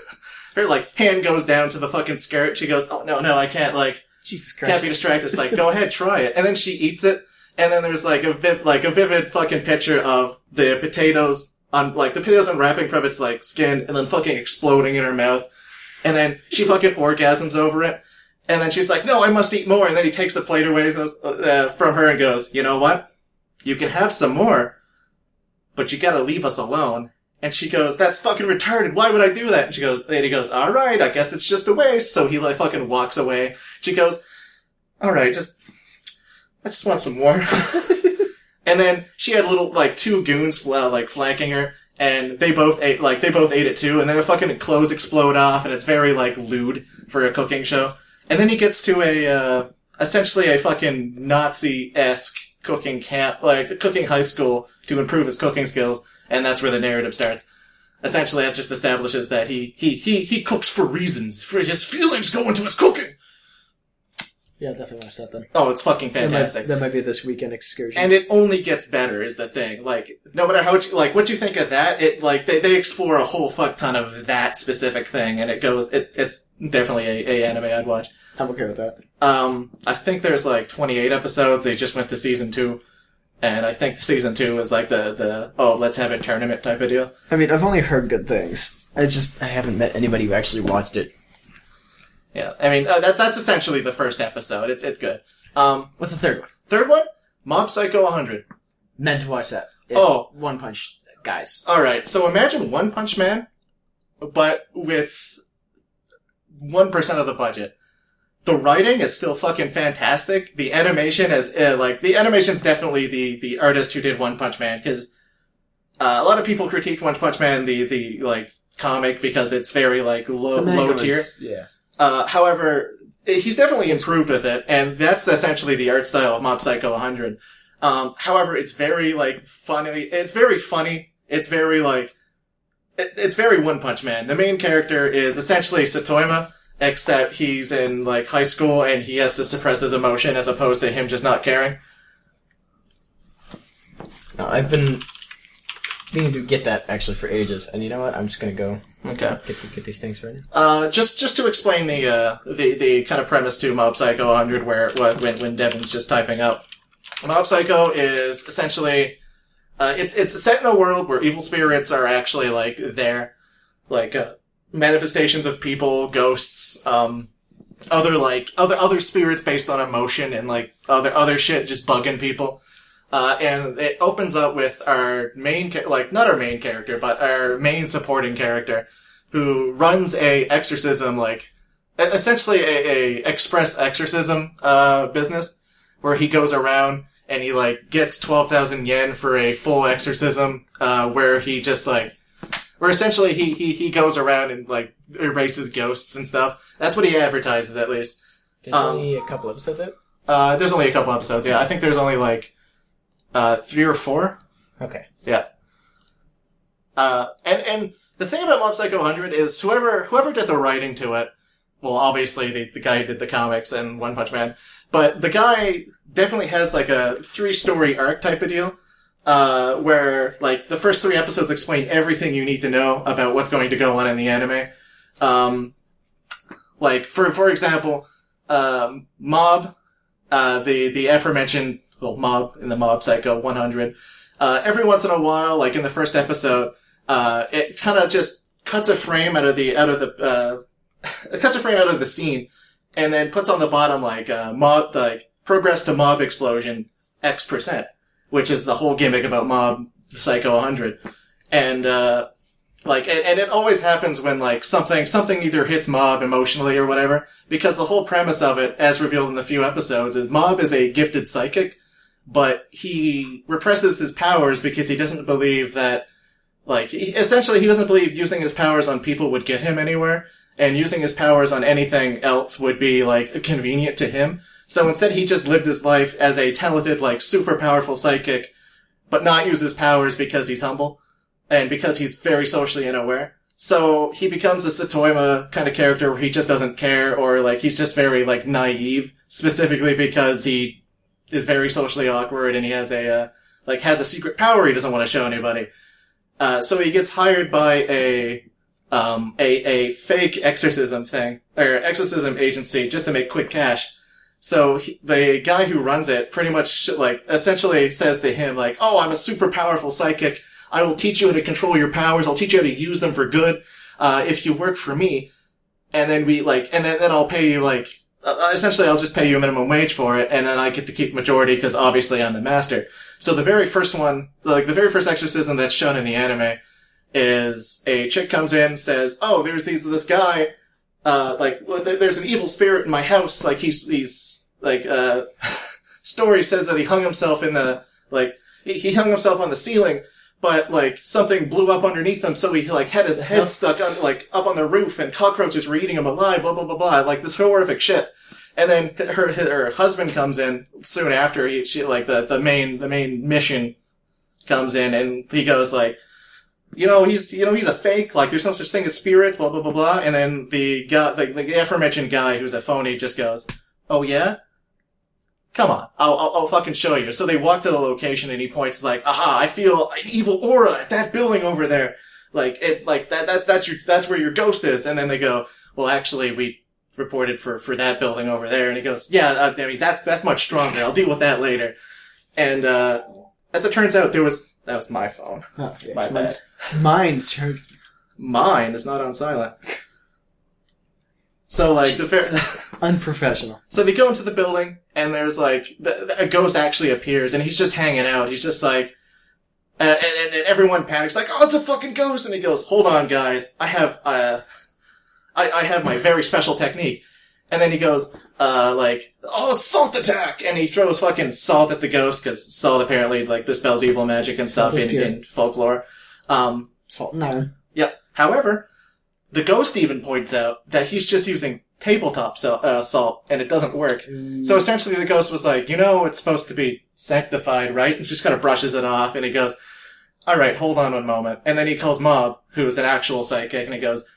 her, like, hand goes down to the fucking skirt. She goes, oh, no, no, I can't, like, Jesus can't Christ. be distracted. It's like, go ahead, try it. And then she eats it. And then there's like a vi- like a vivid fucking picture of the potatoes on, like, the potatoes unwrapping from its, like, skin and then fucking exploding in her mouth. And then she fucking orgasms over it. And then she's like, no, I must eat more. And then he takes the plate away goes, uh, from her and goes, you know what? You can have some more, but you gotta leave us alone. And she goes, that's fucking retarded. Why would I do that? And she goes, and he goes, alright, I guess it's just a waste. So he like fucking walks away. She goes, alright, just, I just want some more. and then she had little, like, two goons, uh, like, flanking her. And they both ate, like, they both ate it too. And then the fucking clothes explode off and it's very, like, lewd for a cooking show. And then he gets to a, uh, essentially a fucking Nazi-esque cooking camp, like, a cooking high school to improve his cooking skills. And that's where the narrative starts. Essentially, that just establishes that he, he, he, he cooks for reasons, for his feelings go into his cooking. Yeah, definitely watch that then. Oh, it's fucking That might, fantastic. that might be this weekend excursion. And it only gets better is the thing. Like, no matter how much, like, what you think of that, it, like, they, they explore a whole fuck ton of that specific thing, and it goes, it, it's definitely a, a anime I'd watch. I'm okay with that. Um, I think there's like 28 episodes, they just went to season two, and I think season two is like the, the, oh, let's have a tournament type of deal. I mean, I've only heard good things. I just I haven't met anybody who actually watched it. Yeah, I mean, uh, that's, that's essentially the first episode, it's, it's good. Um, What's the third one? third one? Mob Psycho 100. Meant to watch that. It's Oh. One Punch guys. Alright, so imagine One Punch Man, but with 1% of the budget. The writing is still fucking fantastic. The animation is, uh, like, the animation's definitely the, the artist who did One Punch Man, cause, uh, a lot of people critique One Punch Man, the, the, like, comic, because it's very, like, low, low tier. Yeah. Uh, however, he's definitely improved with it, and that's essentially the art style of Mob Psycho 100. Um, however, it's very, like, funny, it's very funny, it's very, like, it, it's very One Punch Man. The main character is essentially Saitama, except he's in, like, high school and he has to suppress his emotion as opposed to him just not caring. No, I've been meaning to get that actually for ages, and you know what? I'm just gonna go Okay. get the, get these things ready. Uh, just just to explain the uh, the the kind of premise to Mob Psycho 100, where what, when when Devon's just typing up. Mob Psycho is essentially uh, it's it's set in a world where evil spirits are actually like there, like uh, manifestations of people, ghosts, um, other like other other spirits based on emotion and like other other shit just bugging people. Uh, and it opens up with our main, like not our main character, but our main supporting character, who runs a exorcism, like essentially a, a express exorcism uh, business, where he goes around and he like gets twelve thousand yen for a full exorcism, uh, where he just like, where essentially he he he goes around and like erases ghosts and stuff. That's what he advertises, at least. There's Um, only a couple episodes out. Uh, there's only a couple episodes. Yeah, I think there's only like uh, three or four. Okay. Yeah. Uh, and and the thing about Mob Psycho 100 is whoever whoever did the writing to it, well, obviously the the guy did the comics and One Punch Man, but the guy definitely has like a three story arc type of deal. Uh, where like the first three episodes explain everything you need to know about what's going to go on in the anime. Um, like for for example, um, Mob, uh, the the aforementioned well, Mob in the Mob Psycho 100. Uh, every once in a while, like in the first episode, uh, it kind of just cuts a frame out of the out of the uh, it cuts a frame out of the scene, and then puts on the bottom like uh, mob like progress to mob explosion X percent, which is the whole gimmick about Mob Psycho 100, and uh, like and, and it always happens when like something something either hits Mob emotionally or whatever, because the whole premise of it, as revealed in the few episodes, is Mob is a gifted psychic but he represses his powers because he doesn't believe that, like, he, essentially he doesn't believe using his powers on people would get him anywhere, and using his powers on anything else would be, like, convenient to him. So instead he just lived his life as a talented, like, super powerful psychic, but not use his powers because he's humble, and because he's very socially unaware. So he becomes a Saitama kind of character where he just doesn't care, or, like, he's just very, like, naive, specifically because he is very socially awkward and he has a uh, like has a secret power he doesn't want to show anybody. Uh, so he gets hired by a um, a a fake exorcism thing or exorcism agency just to make quick cash. So he, the guy who runs it pretty much like essentially says to him like, "Oh, I'm a super powerful psychic. I will teach you how to control your powers. I'll teach you how to use them for good. Uh, if you work for me." And then we like, and then, then I'll pay you like uh, essentially I'll just pay you a minimum wage for it, and then I get to keep majority because obviously I'm the master. So the very first one, like the very first exorcism that's shown in the anime, is a chick comes in says, "Oh, there's these this guy, uh, like well, there- there's an evil spirit in my house. Like he's he's like uh, story says that he hung himself in the like he, he hung himself on the ceiling." But like something blew up underneath him, so he like had his head stuck on like up on the roof, and cockroaches were eating him alive. Blah blah blah blah, like this horrific shit. And then her her husband comes in soon after. He she like the the main the main mission comes in, and he goes like, you know, he's you know he's a fake. Like there's no such thing as spirits. Blah blah blah blah. And then the guy the, the aforementioned guy who's a phony just goes, oh yeah. Come on, I'll, I'll, I'll fucking show you. So they walk to the location and he points, like, aha, I feel an evil aura at that building over there. Like, it, like, that, that's, that's your, that's where your ghost is. And then they go, well, actually, we reported for, for that building over there. And he goes, yeah, uh, I mean, that's, that's much stronger. I'll deal with that later. And, uh, as it turns out, there was, that was my phone. Oh, yeah, My mine's, mine's charged. Mine is not on silent. So, like, the fair, Unprofessional. So they go into the building, and there's like the, a ghost actually appears, and he's just hanging out. He's just like, uh, and, and, and everyone panics, like, "Oh, it's a fucking ghost!" And he goes, "Hold on, guys, I have uh, I, I have my very special technique." And then he goes, uh, like, "Oh, salt attack!" And he throws fucking salt at the ghost because salt apparently like dispels evil magic and stuff in, in folklore. Um, Salt and iron. yeah. However, the ghost even points out that he's just using tabletop so, uh, salt, and it doesn't work. So essentially, the ghost was like, you know, it's supposed to be sanctified, right? And just kind of brushes it off, and he goes, "All right, hold on one moment." And then he calls Mob, who's an actual psychic, and he goes,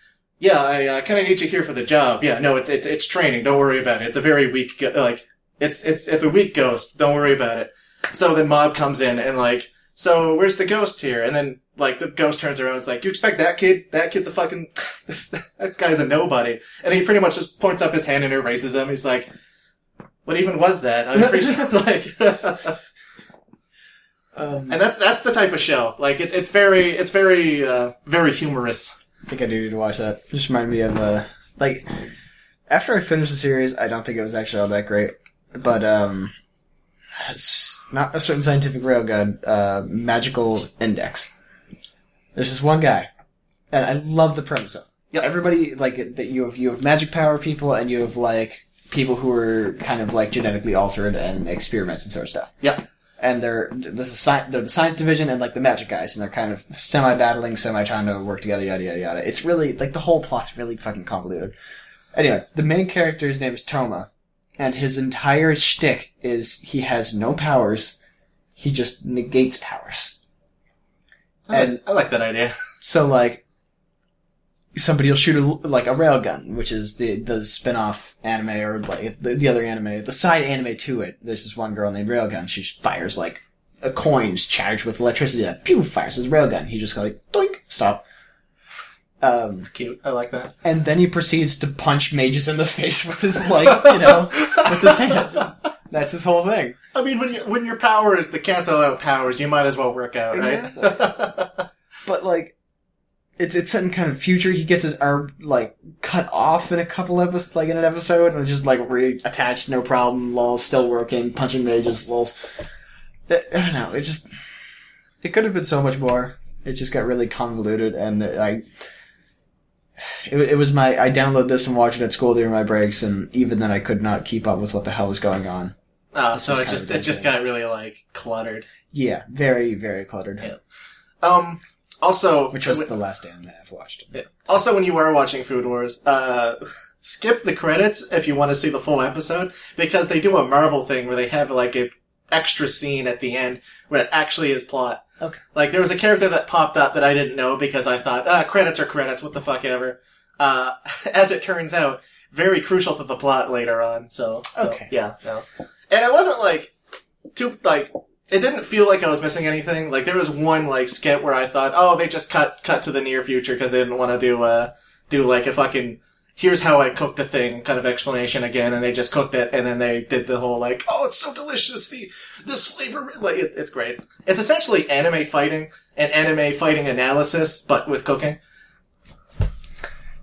"Yeah, I uh, kind of need you here for the job. Yeah, no, it's it's it's training. Don't worry about it. It's a very weak, go- like, it's it's it's a weak ghost. Don't worry about it." So then Mob comes in and like, so where's the ghost here? And then like the ghost turns around and is like, you expect that kid, that kid the fucking, that guy's a nobody. And he pretty much just points up his hand and erases him. He's like, what even was that? I'm pretty sure, like, Um, and that's that's the type of show. Like it's it's very it's very uh, very humorous. I think I do need to watch that. Just reminded me of uh, like after I finished the series, I don't think it was actually all that great, but um, it's not a certain scientific railgun, uh, magical index. There's this one guy, and I love the premise of. it. Yep. Everybody like that you have you have magic power people, and you have like people who are kind of like genetically altered and experiments and sort of stuff. Yeah. And they're sci- they're the science division and like the magic guys, and they're kind of semi battling, semi trying to work together, yada yada yada. It's really like the whole plot's really fucking convoluted. Anyway, the main character's name is Toma, and his entire shtick is he has no powers, he just negates powers. I, And- I like that idea. So like, somebody will shoot a, like a railgun, which is the the spin-off anime or like the, the other anime, the side anime to it. There's this one girl named Railgun. She fires like a coins charged with electricity. That pew fires his railgun. He just goes like doink, stop. Um, It's cute. I like that. and then he proceeds to punch mages in the face with his like you know with his hand. That's his whole thing. I mean, when you, when your power is to cancel out powers, you might as well work out, right? but like it's it's some kind of future. He gets his arm like cut off in a couple episodes, like in an episode, and it's just like reattached, no problem. Lol, still working, punching mages. Lols. I, I don't know. It just it could have been so much more. It just got really convoluted, and I. It, it was my I download this and watch it at school during my breaks, and even then I could not keep up with what the hell was going on. oh, so it just it just got really like cluttered. Yeah, very very cluttered. Yeah. Um. Also, Which was the last anime I've watched. Also, when you were watching Food Wars, uh, skip the credits if you want to see the full episode because they do a Marvel thing where they have like a extra scene at the end where it actually is plot. Okay. Like there was a character that popped up that I didn't know because I thought, ah, credits are credits, what the fuck ever. Uh, as it turns out, very crucial to the plot later on. So, so, Okay. yeah, no. And it wasn't like too like it didn't feel like I was missing anything. Like there was one like skit where I thought, oh, they just cut cut to the near future because they didn't want to do uh do like a fucking here's how I cooked a thing kind of explanation again, and they just cooked it, and then they did the whole like, oh, it's so delicious, the this flavor, like it, it's great. It's essentially anime fighting and anime fighting analysis, but with cooking.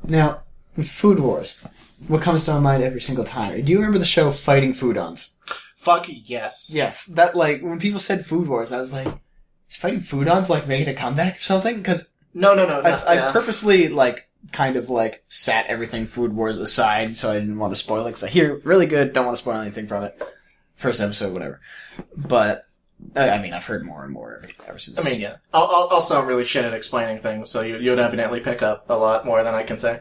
Now, with Food Wars, what comes to my mind every single time? Do you remember the show Fighting Foodons? Fuck yes. Yes, that like when people said Food Wars, I was like, is Fighting food Foodons like making a comeback or something? Because No, no, no. no I've, I've purposely like kind of like sat everything Food Wars aside, so I didn't want to spoil it. Because I hear really good, don't want to spoil anything from it. First episode, whatever. But I mean, I've heard more and more ever, since. I mean, yeah. I'll, I'm really shit at explaining things, so you, you would evidently pick up a lot more than I can say.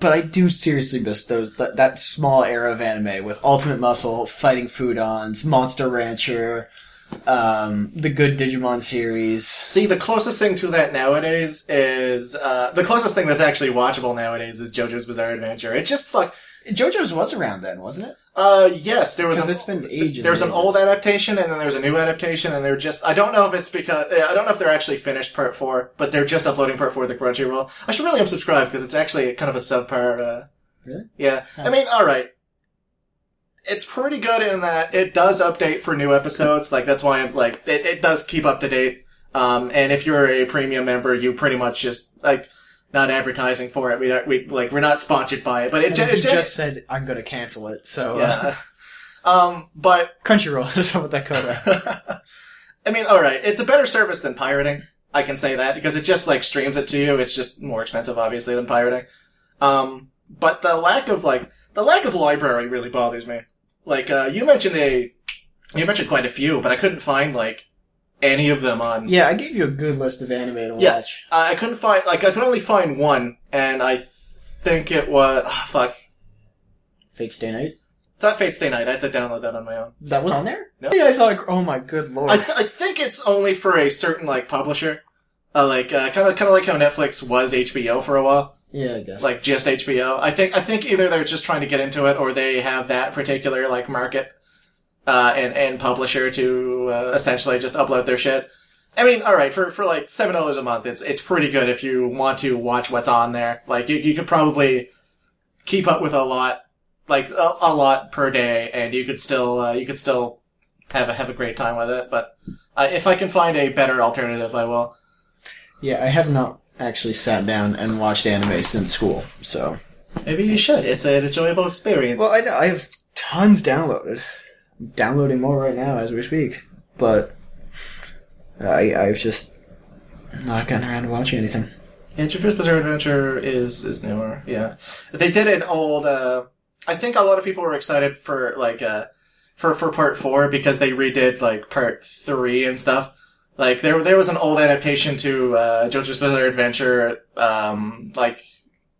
But I do seriously miss those that, that small era of anime with Ultimate Muscle, Fighting Foodons, Monster Rancher, um, the good Digimon series. See, the closest thing to that nowadays is, uh, the closest thing that's actually watchable nowadays is JoJo's Bizarre Adventure. It just fuck, JoJo's was around then, wasn't it? uh, yes, there was Because an, it's been ages. there's an old adaptation and then there's a new adaptation and they're just, I don't know if it's because, I don't know if they're actually finished part four, but they're just uploading part four to Crunchyroll. I should really unsubscribe because it's actually kind of a subpar, uh, Really? Yeah. Huh. I mean, alright. It's pretty good in that it does update for new episodes. Like, that's why I'm, like, it, it does keep up to date. Um, and if you're a premium member, you pretty much just, like, not advertising for it. We don't, we, like, we're not sponsored by it, but it, And he just said, "I'm going to cancel it." So uh, um, but, Crunchyroll is what that code. I mean, alright, it's a better service than pirating. I can say that because it just, like, streams it to you. It's just more expensive, obviously, than pirating. Um, but the lack of, like, the lack of library really bothers me. Like, uh, you mentioned a, you mentioned quite a few, but I couldn't find, like, any of them on, yeah, I gave you a good list of anime to Yeah. watch. I couldn't find, like, I could only find one, and I think it was, ah, fuck. Fate Stay Night. It's not Fate Stay Night. I had to download that on my own. That was on there. No. Yeah, I saw. Like, oh my good lord. I, th- I think it's only for a certain, like, publisher. Uh, like, uh, kinda, kinda like how Netflix was HBO for a while. yeah, I guess. like just HBO. I think I think either they're just trying to get into it or they have that particular like market uh, and and publisher to uh, essentially just upload their shit. I mean, all right, for for like seven dollars a month, it's it's pretty good if you want to watch what's on there. Like you you could probably keep up with a lot, like a, a lot per day, and you could still uh, you could still have a have a great time with it. But uh, if I can find a better alternative, I will. Yeah, I have not actually sat down and watched anime since school, so. Maybe you should. It's an enjoyable experience. Well, I know, I have tons downloaded. Downloading more right now as we speak, but I, I've just not gotten around to watching anything. Yeah, JoJo's Bizarre Adventure is is newer. Yeah, they did an old. Uh, I think a lot of people were excited for like uh, for for part four because they redid like part three and stuff. Like there there was an old adaptation to uh, JoJo's Bizarre Adventure, um, like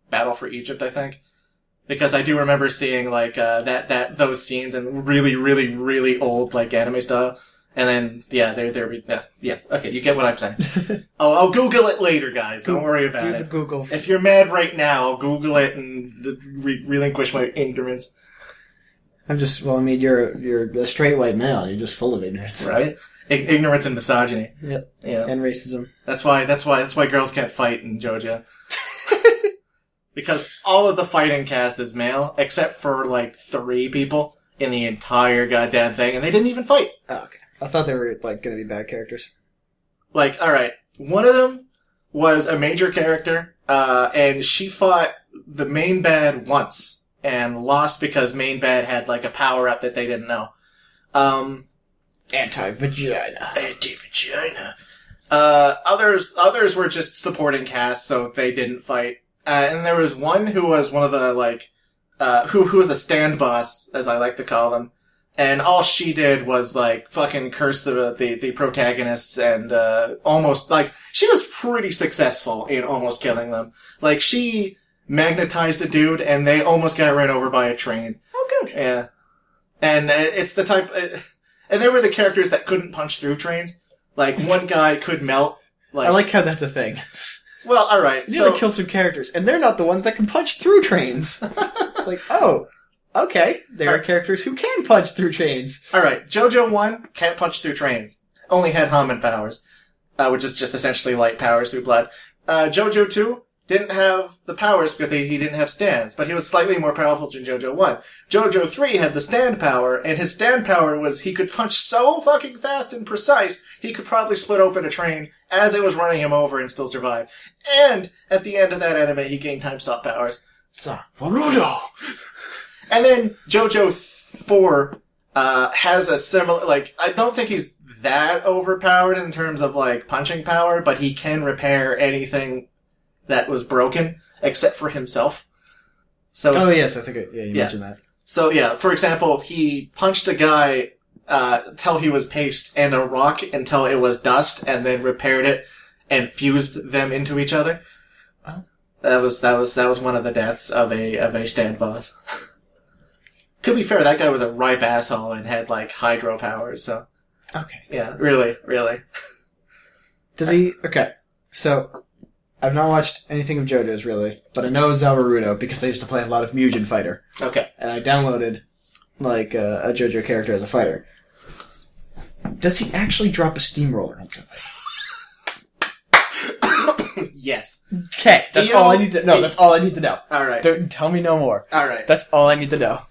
Battle for Egypt, I think. Because I do remember seeing like uh, that that those scenes in really really really old like anime style. And then, yeah, they're, they're, yeah, yeah, okay, you get what I'm saying. I'll, I'll Google it later, guys. Don't worry about Do it. the Googles. If you're mad right now, I'll Google it and re- relinquish my ignorance, I'm just, well, I mean, you're, you're a straight white male. You're just full of ignorance. right? Ignorance and misogyny. Yep. Yeah. And racism. That's why, that's why, that's why girls can't fight in JoJo. because all of the fighting cast is male, except for like three people in the entire goddamn thing, and they didn't even fight. Oh, okay. I thought they were, like, gonna be bad characters. like all right one of them was a major character uh, and she fought the main bad once and lost because main bad had like a power up that they didn't know um Anti-vagina. anti-vagina uh others others were just supporting cast so they didn't fight uh, and there was one who was one of the like uh who who was a stand boss as i like to call them and all she did was like fucking curse the the, the protagonists and uh, almost like she was pretty successful in almost killing them. Like she magnetized a dude and they almost got ran over by a train. Oh, good. Yeah, and uh, it's the type, uh, and there were the characters that couldn't punch through trains. Like one guy could melt. Like I like how that's a thing. Well, all right. You So kill some characters, and they're not the ones that can punch through trains. it's like, oh, okay, there are characters who can punch through trains. All right, JoJo one can't punch through trains. Only had Hamon powers, uh, which is just essentially light powers through blood. Uh, JoJo two didn't have the powers because he didn't have stands, but he was slightly more powerful than JoJo one. JoJo three had the stand power, and his stand power was he could punch so fucking fast and precise he could probably split open a train as it was running him over and still survive. And at the end of that anime, he gained time stop powers. So, Boruto! And then JoJo 4 uh, has a similar, like, I don't think he's that overpowered in terms of, like, punching power, but he can repair anything that was broken, except for himself. So, Oh yes, I think I, yeah, you Yeah. mentioned that. so yeah, for example, he punched a guy, uh, till he was paste and a rock until it was dust, and then repaired it and fused them into each other. Oh. That was, that was, that was one of the deaths of a, of a stand boss. to be fair, that guy was a ripe asshole and had like hydro powers, so Okay. yeah, really, really. Does he? Okay. So, I've not watched anything of JoJo's really, but I know Zawarudo because I used to play a lot of Mugen Fighter, Okay. and I downloaded like uh, a JoJo character as a fighter. Does he actually drop a steamroller on somebody? yes. Okay, that's all I need to know. That's all I need to know. Alright. Don't tell me no more. Alright. That's all I need to know.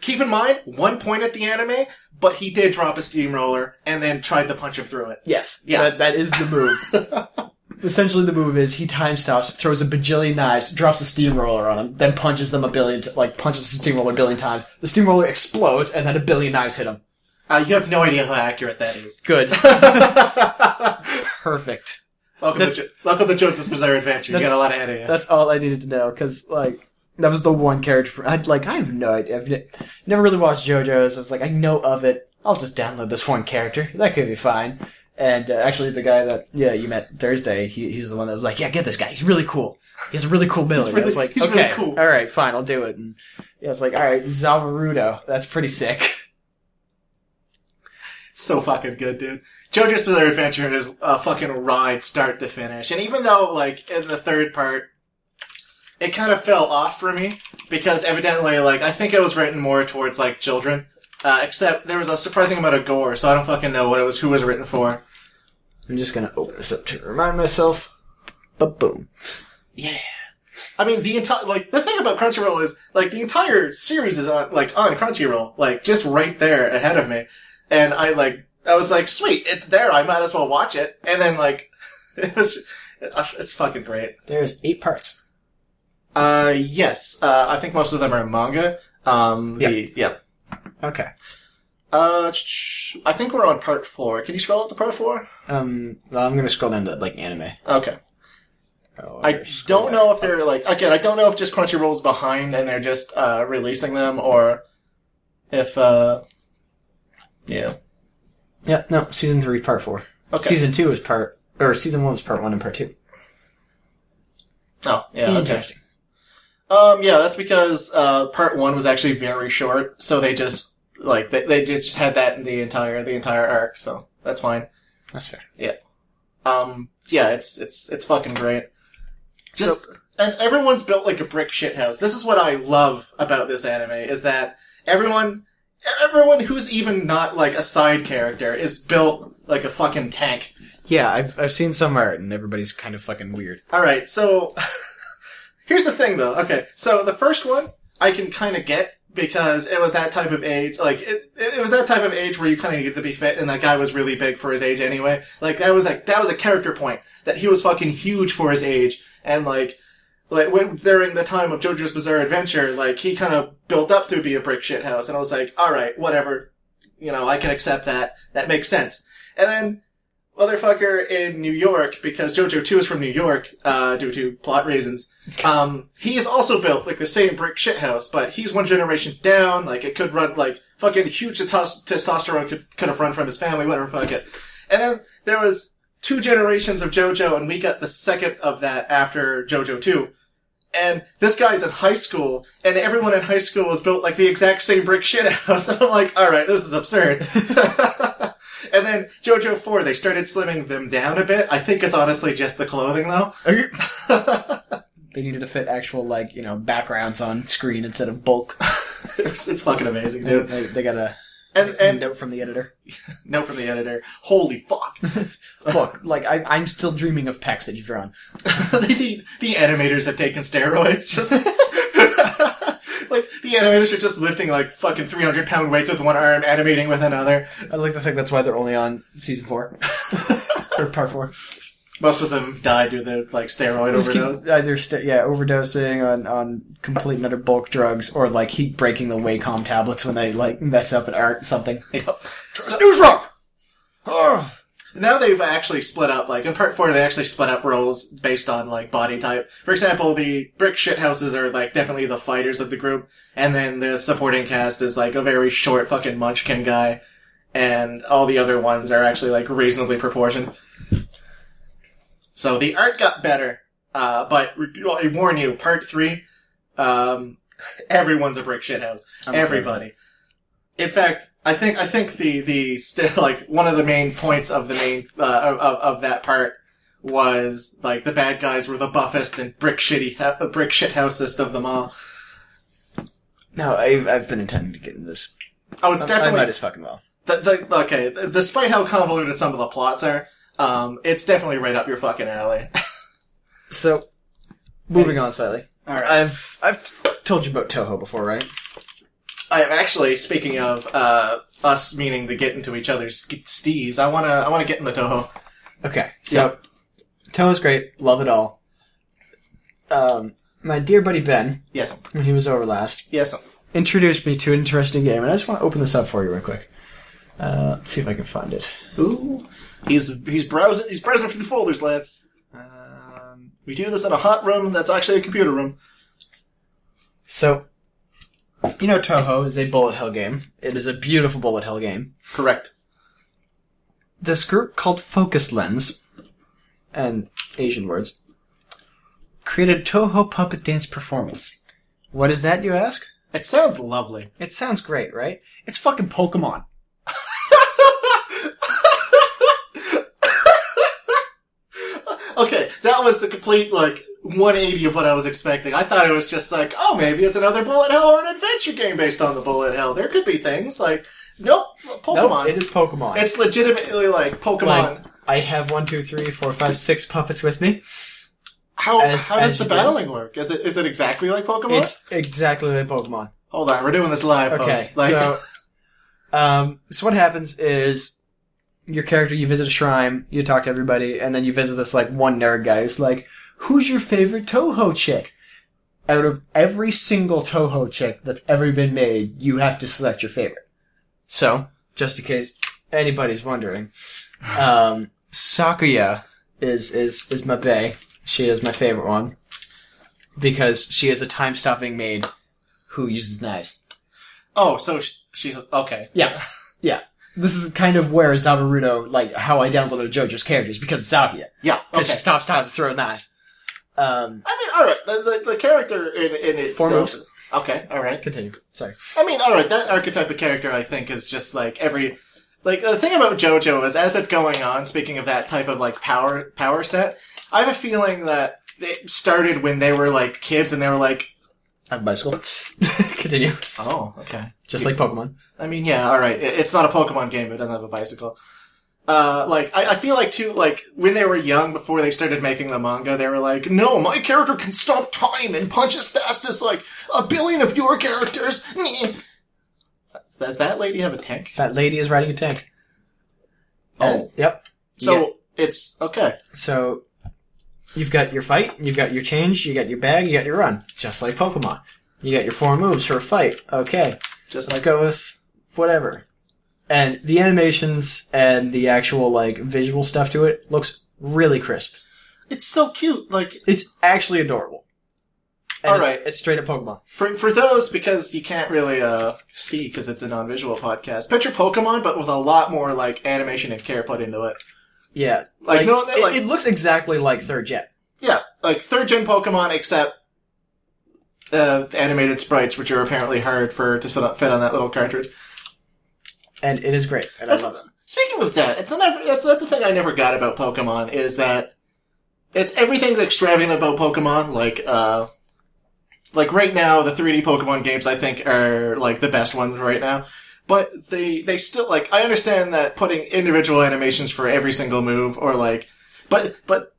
Keep in mind, one point at the anime, but he did drop a steamroller and then tried to punch him through it. Yes, Yeah. that, that is the move. Essentially, the move is he time stops, throws a bajillion knives, drops a steamroller on him, then punches them a billion, t- like punches the steamroller a billion times. The steamroller explodes, and then a billion knives hit him. Uh, you have no idea how accurate that is. Good, perfect. Welcome, That's- to, Jo- welcome to JoJo's Bizarre Adventure. You got a lot ahead of you. That's all I needed to know because, like, that was the one character. For, I'd like, I have no idea. I've ne- never really watched JoJo's. I was like, I know of it. I'll just download this one character. That could be fine. And uh, actually, the guy that yeah you met Thursday, he he's the one that was like, yeah, get this guy. He's really cool. He's a really cool ability. really- I was like, he's okay, really cool. all right, fine, I'll do it. And yeah, I was like, all right, Zawarudo. That's pretty sick. It's so fucking good, dude. JoJo's Bizarre Adventure is a fucking ride start to finish. And even though, like, in the third part, it kind of fell off for me, because evidently, like, I think it was written more towards, like, children. Uh, except there was a surprising amount of gore, so I don't fucking know what it was, who was written for. I'm just gonna open this up to remind myself. But boom. Yeah. I mean, the entire, like, the thing about Crunchyroll is, like, the entire series is on, like, on Crunchyroll, like, just right there ahead of me. and I like I was like, sweet, it's there. I might as well watch it. And then like it was it's fucking great. There's eight parts. Uh, yes. Uh, I think most of them are in manga. Um, the yeah. Okay. Uh, I think we're on part four. Can you scroll up to part four? Um, well, I'm gonna scroll down to like anime. Okay. Oh, I don't know if they're like again. I don't know if just Crunchyroll's behind and they're just uh releasing them or if uh yeah. Yeah, no, season three, part four. Okay. Season two is part, or season one was part one and part two. Oh yeah. Okay. Interesting. Um, yeah, that's because uh, part one was actually very short, so they just like they, they just had that in the entire the entire arc, so that's fine. That's fair. Yeah. Um, yeah, it's it's it's fucking great. Just and everyone's built like a brick shit house. This is what I love about this anime is that everyone everyone who's even not like a side character is built like a fucking tank. Yeah, I've I've seen some art and everybody's kind of fucking weird. All right, so here's the thing, though. Okay, so the first one I can kind of get because it was that type of age. Like it, it was that type of age where you kind of get to be fit, and that guy was really big for his age anyway. Like that was like that was a character point that he was fucking huge for his age, and like. Like when during the time of JoJo's Bizarre Adventure, like he kind of built up to be a brick shit house, and I was like, all right, whatever, you know, I can accept that. That makes sense. And then motherfucker in New York, because JoJo 2 is from New York, uh, due to plot reasons, um, he is also built like the same brick shithouse, but he's one generation down, like it could run, like, fucking huge testo- testosterone could, could have run from his family, whatever, fuck it. And then there was two generations of JoJo, and we got the second of that after JoJo 2. And this guy's in high school, and everyone in high school is built like the exact same brick shithouse. And I'm like, alright, this is absurd. and then JoJo 4, they started slimming them down a bit. I think it's honestly just the clothing though. They needed to fit actual like you know backgrounds on screen instead of bulk. it's, it's fucking amazing, they, dude. they, they got a, And, and note from the editor. note from the editor. Holy fuck. Look, like I, I'm still dreaming of pecs that you've drawn. the, the animators have taken steroids. Just like the animators are just lifting like fucking 300 pound weights with one arm, animating with another. I like to think that's why they're only on season four or part four. Most of them died due to like steroid Just keep overdose. either st- yeah overdosing on on complete and utter bulk drugs or like keep breaking the Wacom tablets when they like mess up an art something. Yep. News. Oh. Now they've actually split up, like, in part four, they actually split up roles based on, like, body type. For example, the brick shit houses are, like, definitely the fighters of the group, and then the supporting cast is, like, a very short fucking munchkin guy, and all the other ones are actually, like, reasonably proportioned. So the art got better, uh, but I warn you, part three, um, everyone's a brick shit house. I'm Everybody. In fact, I think I think the the still like one of the main points of the main uh, of of that part was like the bad guys were the buffest and brick shitty ha- brick shit housest of them all. No, I've I've been intending to get into this. Oh, it's I- I definitely might as fucking well. the, the okay. Despite how convoluted some of the plots are, um, it's definitely right up your fucking alley. So, moving on slightly. all right. I've I've t- told you about Touhou before, right? I am actually speaking of uh, us meaning to get into each other's sk- stees. I wanna I wanna get in the Touhou. Okay, so Touhou's great, love it all. Um, my dear buddy Ben, Yes, when he was over last, yes. introduced me to an interesting game, and I just want to open this up for you real quick. Uh, let's see if I can find it. Ooh, he's he's browsing he's browsing through the folders, lads. Um, We do this in a hot room that's actually a computer room. so, you know, Touhou is a bullet hell game. It is a beautiful bullet hell game. Correct. This group called FocasLens, and Asian words, created Touhou Puppet Dance Performance. What is that, you ask? It sounds lovely. It sounds great, right? It's fucking Pokemon. Okay, that was the complete like 180 of what I was expecting. I thought it was just like, oh, maybe it's another bullet hell or an adventure game based on the bullet hell. There could be things like, nope, Pokemon. Nope, it is Pokemon. It's legitimately like Pokemon. Like, I have one, two, three, four, five, six puppets with me. how as- how does the you do. battling work? Is it is it exactly like Pokemon? It's exactly like Pokemon. Hold on, we're doing this live. Okay. Like, so Um, so what happens is your character, you visit a shrine, you talk to everybody, and then you visit this like one nerd guy who's like, "Who's your favorite Touhou chick?" Out of every single Touhou chick that's ever been made, you have to select your favorite. So, just in case anybody's wondering, um, Sakuya is is is my bae. She is my favorite one because she is a time-stopping maid who uses knives. Oh, so sh- she's okay. Yeah. Yeah. This is kind of where Zawarudo, like, how I downloaded JoJo's characters, because of Sakuya. Yeah. Because Okay. she stops time to throw knives. Um, I mean, all right. The, the, the character in in itself. moves. Okay. All right. continue. Sorry. I mean, all right. That archetype of character, I think, is just like every. Like the thing about JoJo is, as it's going on. Speaking of that type of like power power set, I have a feeling that it started when they were like kids, and they were like, I have a bicycle. continue. "Oh, okay." Just like Pokemon. I mean, yeah, all right. It's not a Pokemon game, but it doesn't have a bicycle. Uh, like I, I feel like too, like when they were young, before they started making the manga, they were like, "No, my character can stop time and punch as fast as like a billion of your characters." Does that lady have a tank? That lady is riding a tank. Oh. And- yep. So it's okay. So, you've got your fight, you've got your change, you got your bag, you got your run. Just like Pokemon. You got your four moves for a fight. Okay. Just Let's like go with whatever. And the animations and the actual like visual stuff to it looks really crisp. it's so cute. Like It's actually adorable. And All it's, right. it's straight up Pokemon. for for those because you can't really uh see because it's a non-visual podcast. Picture Pokemon, but with a lot more like animation and care put into it. Yeah, Like, no, it, like it looks exactly like Third Gen. Yeah, like third gen Pokemon, except uh, the animated sprites, which are apparently hard for to set up, fit on that little cartridge. and it is great, and That's- I love it. Speaking of that, it's never that's that's the thing I never got about Pokemon is that it's everything's extravagant about Pokemon. Like uh, like right now, the 3D Pokemon games I think are like the best ones right now. But they they still like I understand that putting individual animations for every single move or like, but but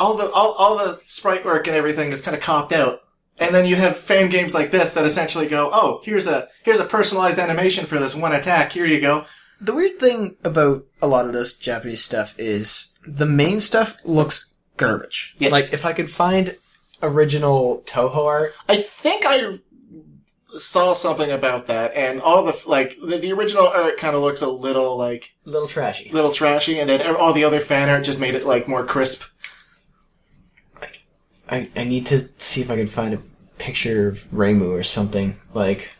all the all, all the sprite work and everything is kind of copped out. And then you have fan games like this that essentially go, oh, here's a here's a personalized animation for this one attack. Here you go. The weird thing about a lot of this Japanese stuff is the main stuff looks garbage. Yes. Like if I could find original Touhou art, I think I saw something about that, and all the like the, the original art kind of looks a little like a little trashy. little trashy, and then all the other fan art just made it like more crisp. I, I need to see if I can find a picture of Reimu or something. Like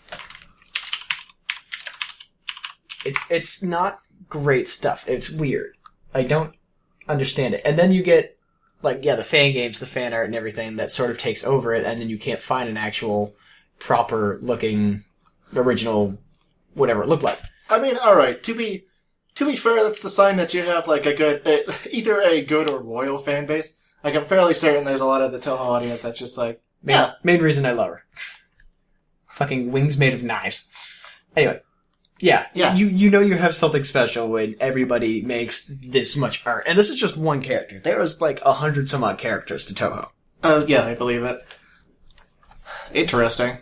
it's it's not great stuff. It's weird. I don't understand it. And then you get like yeah, the fan games, the fan art and everything that sort of takes over it and then you can't find an actual proper looking original whatever it looked like. I mean, all right. To be to be fair, that's the sign that you have like a good, uh, either a good or loyal fan base. Like I'm fairly certain there's a lot of the Touhou audience that's just like, Main, yeah, main reason I love her. Fucking wings made of knives. Anyway. Yeah. Yeah. You you know you have something special when everybody makes this much art. And this is just one character. There is like a hundred some odd characters to Touhou. uh, yeah, I believe it. Interesting.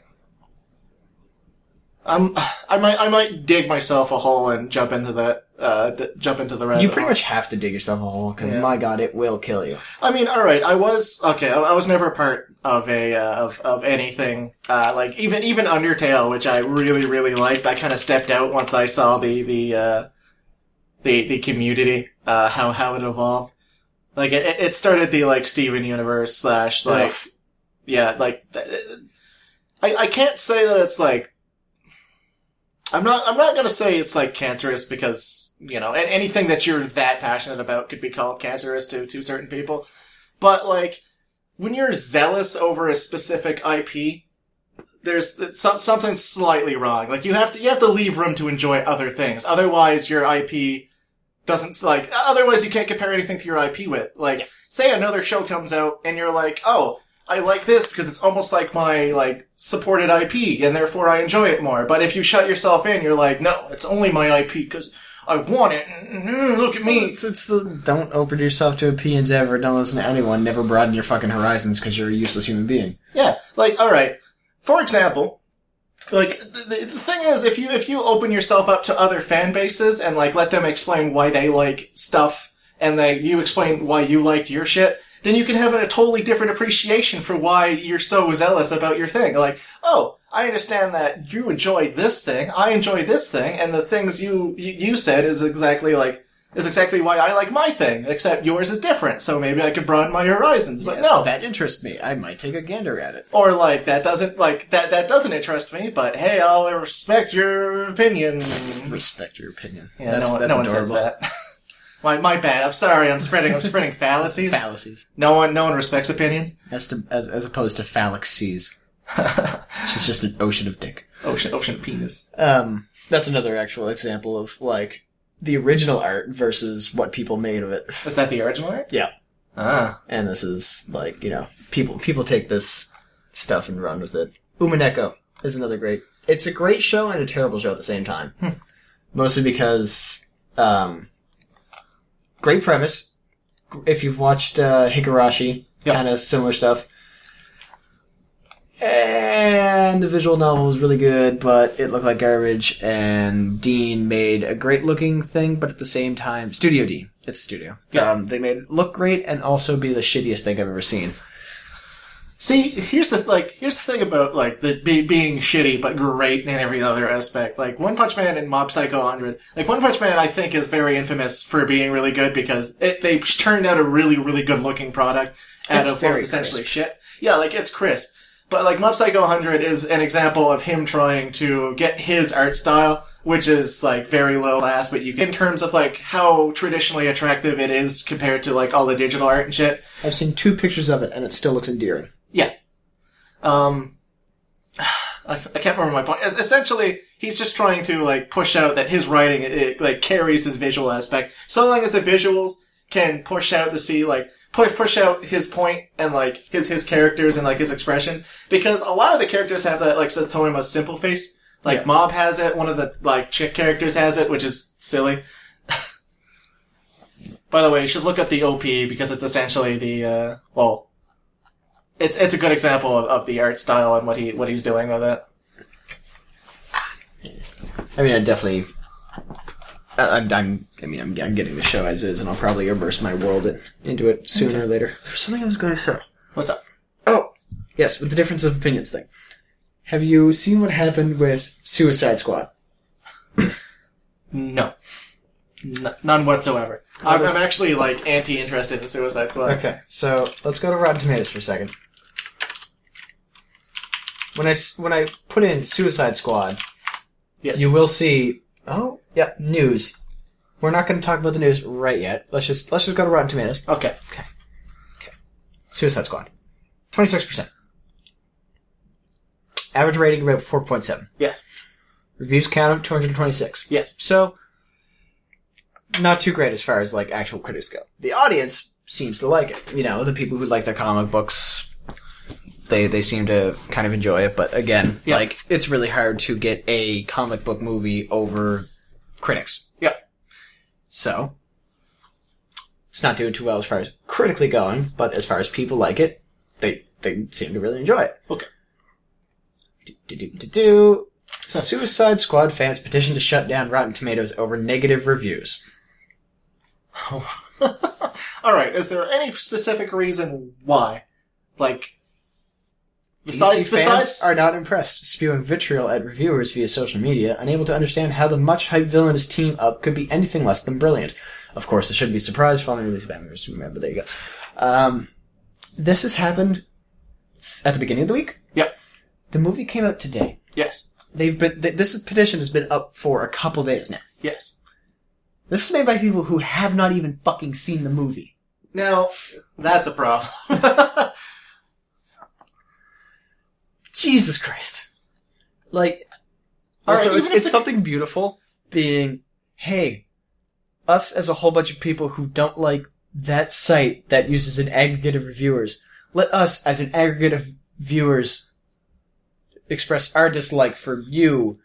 Um, I might I might dig myself a hole and jump into that. Uh, d- jump into the rabbit You pretty hole. much have to dig yourself a hole, because Yeah. my god, it will kill you. I mean, all right. I was okay. I, I was never part of a uh, of of anything uh, like even even Undertale, which I really really liked. I kind of stepped out once I saw the the uh, the the community uh, how how it evolved. Like it, it started the like Steven universe slash like yeah like I I can't say that it's like. I'm not. I'm not gonna say it's like cancerous because you know, and anything that you're that passionate about could be called cancerous to to certain people. But like, when you're zealous over a specific IP, there's some, something slightly wrong. Like you have to you have to leave room to enjoy other things. Otherwise, your IP doesn't like. Otherwise, you can't compare anything to your IP with. Like, say another show comes out and you're like, oh. I like this because it's almost like my like supported IP, and therefore I enjoy it more. But if you shut yourself in, you're like, no, it's only my IP because I want it. Mm, Look at me. It's, it's the don't open yourself to opinions ever, don't listen to anyone, never broaden your fucking horizons because you're a useless human being. Yeah, like all right. For example, like the, the the thing is, if you if you open yourself up to other fan bases and like let them explain why they like stuff, and they you explain why you like your shit, then you can have a totally different appreciation for why you're so zealous about your thing. Like, oh, I understand that you enjoy this thing, I enjoy this thing, and the things you you, said is exactly like. Is exactly why I like my thing, except yours is different, so maybe I could broaden my horizons. But Yes, no, that interests me. I might take a gander at it. or like that doesn't like that that doesn't interest me but hey i'll respect your opinion Respect your opinion. yeah that's no, that's no one says that my, my bad i'm sorry i'm spreading i'm spreading fallacies Fallacies. no one no one respects opinions As, to, as, as opposed to. Which is just an ocean of dick. ocean ocean of penis Um, that's another actual example of, like, the original art versus what people made of it. is that the original art Yeah. ah And this is, like, you know, people, people take this stuff and run with it. Umineko is another great, it's a great show and a terrible show at the same time. Mostly because, um, great premise. If you've watched, uh, Higurashi, Yep. kind of similar stuff. And the visual novel was really good, but it looked like garbage. And Deen made a great looking thing, but at the same time, Studio D. It's a studio. Yeah. Um, they made it look great and also be the shittiest thing I've ever seen. See, here's the like, here's the thing about like the be, being shitty but great in every other aspect. Like One Punch Man and Mob Psycho 100. Like One Punch Man, I think is very infamous for being really good because it, they turned out a really really good looking product out It's of what was very essentially crisp. shit. Yeah, like it's crisp. But like Mob Psycho 100 is an example of him trying to get his art style, which is like very low class, but you can, in terms of like how traditionally attractive it is compared to like all the digital art and shit. I've seen two pictures of it and it still looks endearing. Yeah. Um, I, I can't remember my point. Es- Essentially, he's just trying to like push out that his writing it, like carries his visual aspect. So long as the visuals can push out the sea, like push push out his point and like his his characters and like his expressions because a lot of the characters have that like Saitama simple face. Like Yeah. Mob has it, one of the like chick characters has it, which is silly. By the way, you should look up the OP because it's essentially the uh well it's it's a good example of, of the art style and what he what he's doing with it. I mean, I definitely. I- I'm, I'm, I mean, I'm, I'm getting the show as is, and I'll probably immerse my world in, into it sooner or later. There's something I was going to say. What's up? Oh, yes, with the difference of opinions thing. Have you seen what happened with Suicide Squad? No, N- none whatsoever. I'm, I'm actually like anti interested in Suicide Squad. Okay, so let's go to Rotten Tomatoes for a second. When I s- when I put in Suicide Squad, Yes. you will see. Oh, yeah, news. We're not going to talk about the news right yet. Let's just let's just go to Rotten Tomatoes. Okay. Okay. Okay. Suicide Squad, twenty six percent. Average rating about four point seven. Yes. Reviews count of two hundred twenty six. Yes. So, not too great as far as like actual critics go. The audience seems to like it. You know, the people who like their comic books, they they seem to kind of enjoy it. But again, Yeah. like it's really hard to get a comic book movie over critics. Yep. So, it's not doing too well as far as critically going, but as far as people like it, they they seem to really enjoy it. Okay. Do, do, do, do. Suicide Squad fans petition to shut down Rotten Tomatoes over negative reviews. All right. Is there any specific reason why? Like, besides DC besides fans are not impressed, spewing vitriol at reviewers via social media, unable to understand how the much hyped villainous team up could be anything less than brilliant. Of course, it shouldn't be surprised following the release of Batman vs. Superman, but there you go. Um, this has happened at the beginning of the week. Yep. The movie came out today. yes, They've been th- this petition has been up for a couple days now. yes. This is made by people who have not even fucking seen the movie. Now that's a problem. Jesus Christ. Like, also, right, it's, it's the- something beautiful being, hey, us as a whole bunch of people who don't like that site that uses an aggregate of reviewers, let us, as an aggregate of viewers, express our dislike for you.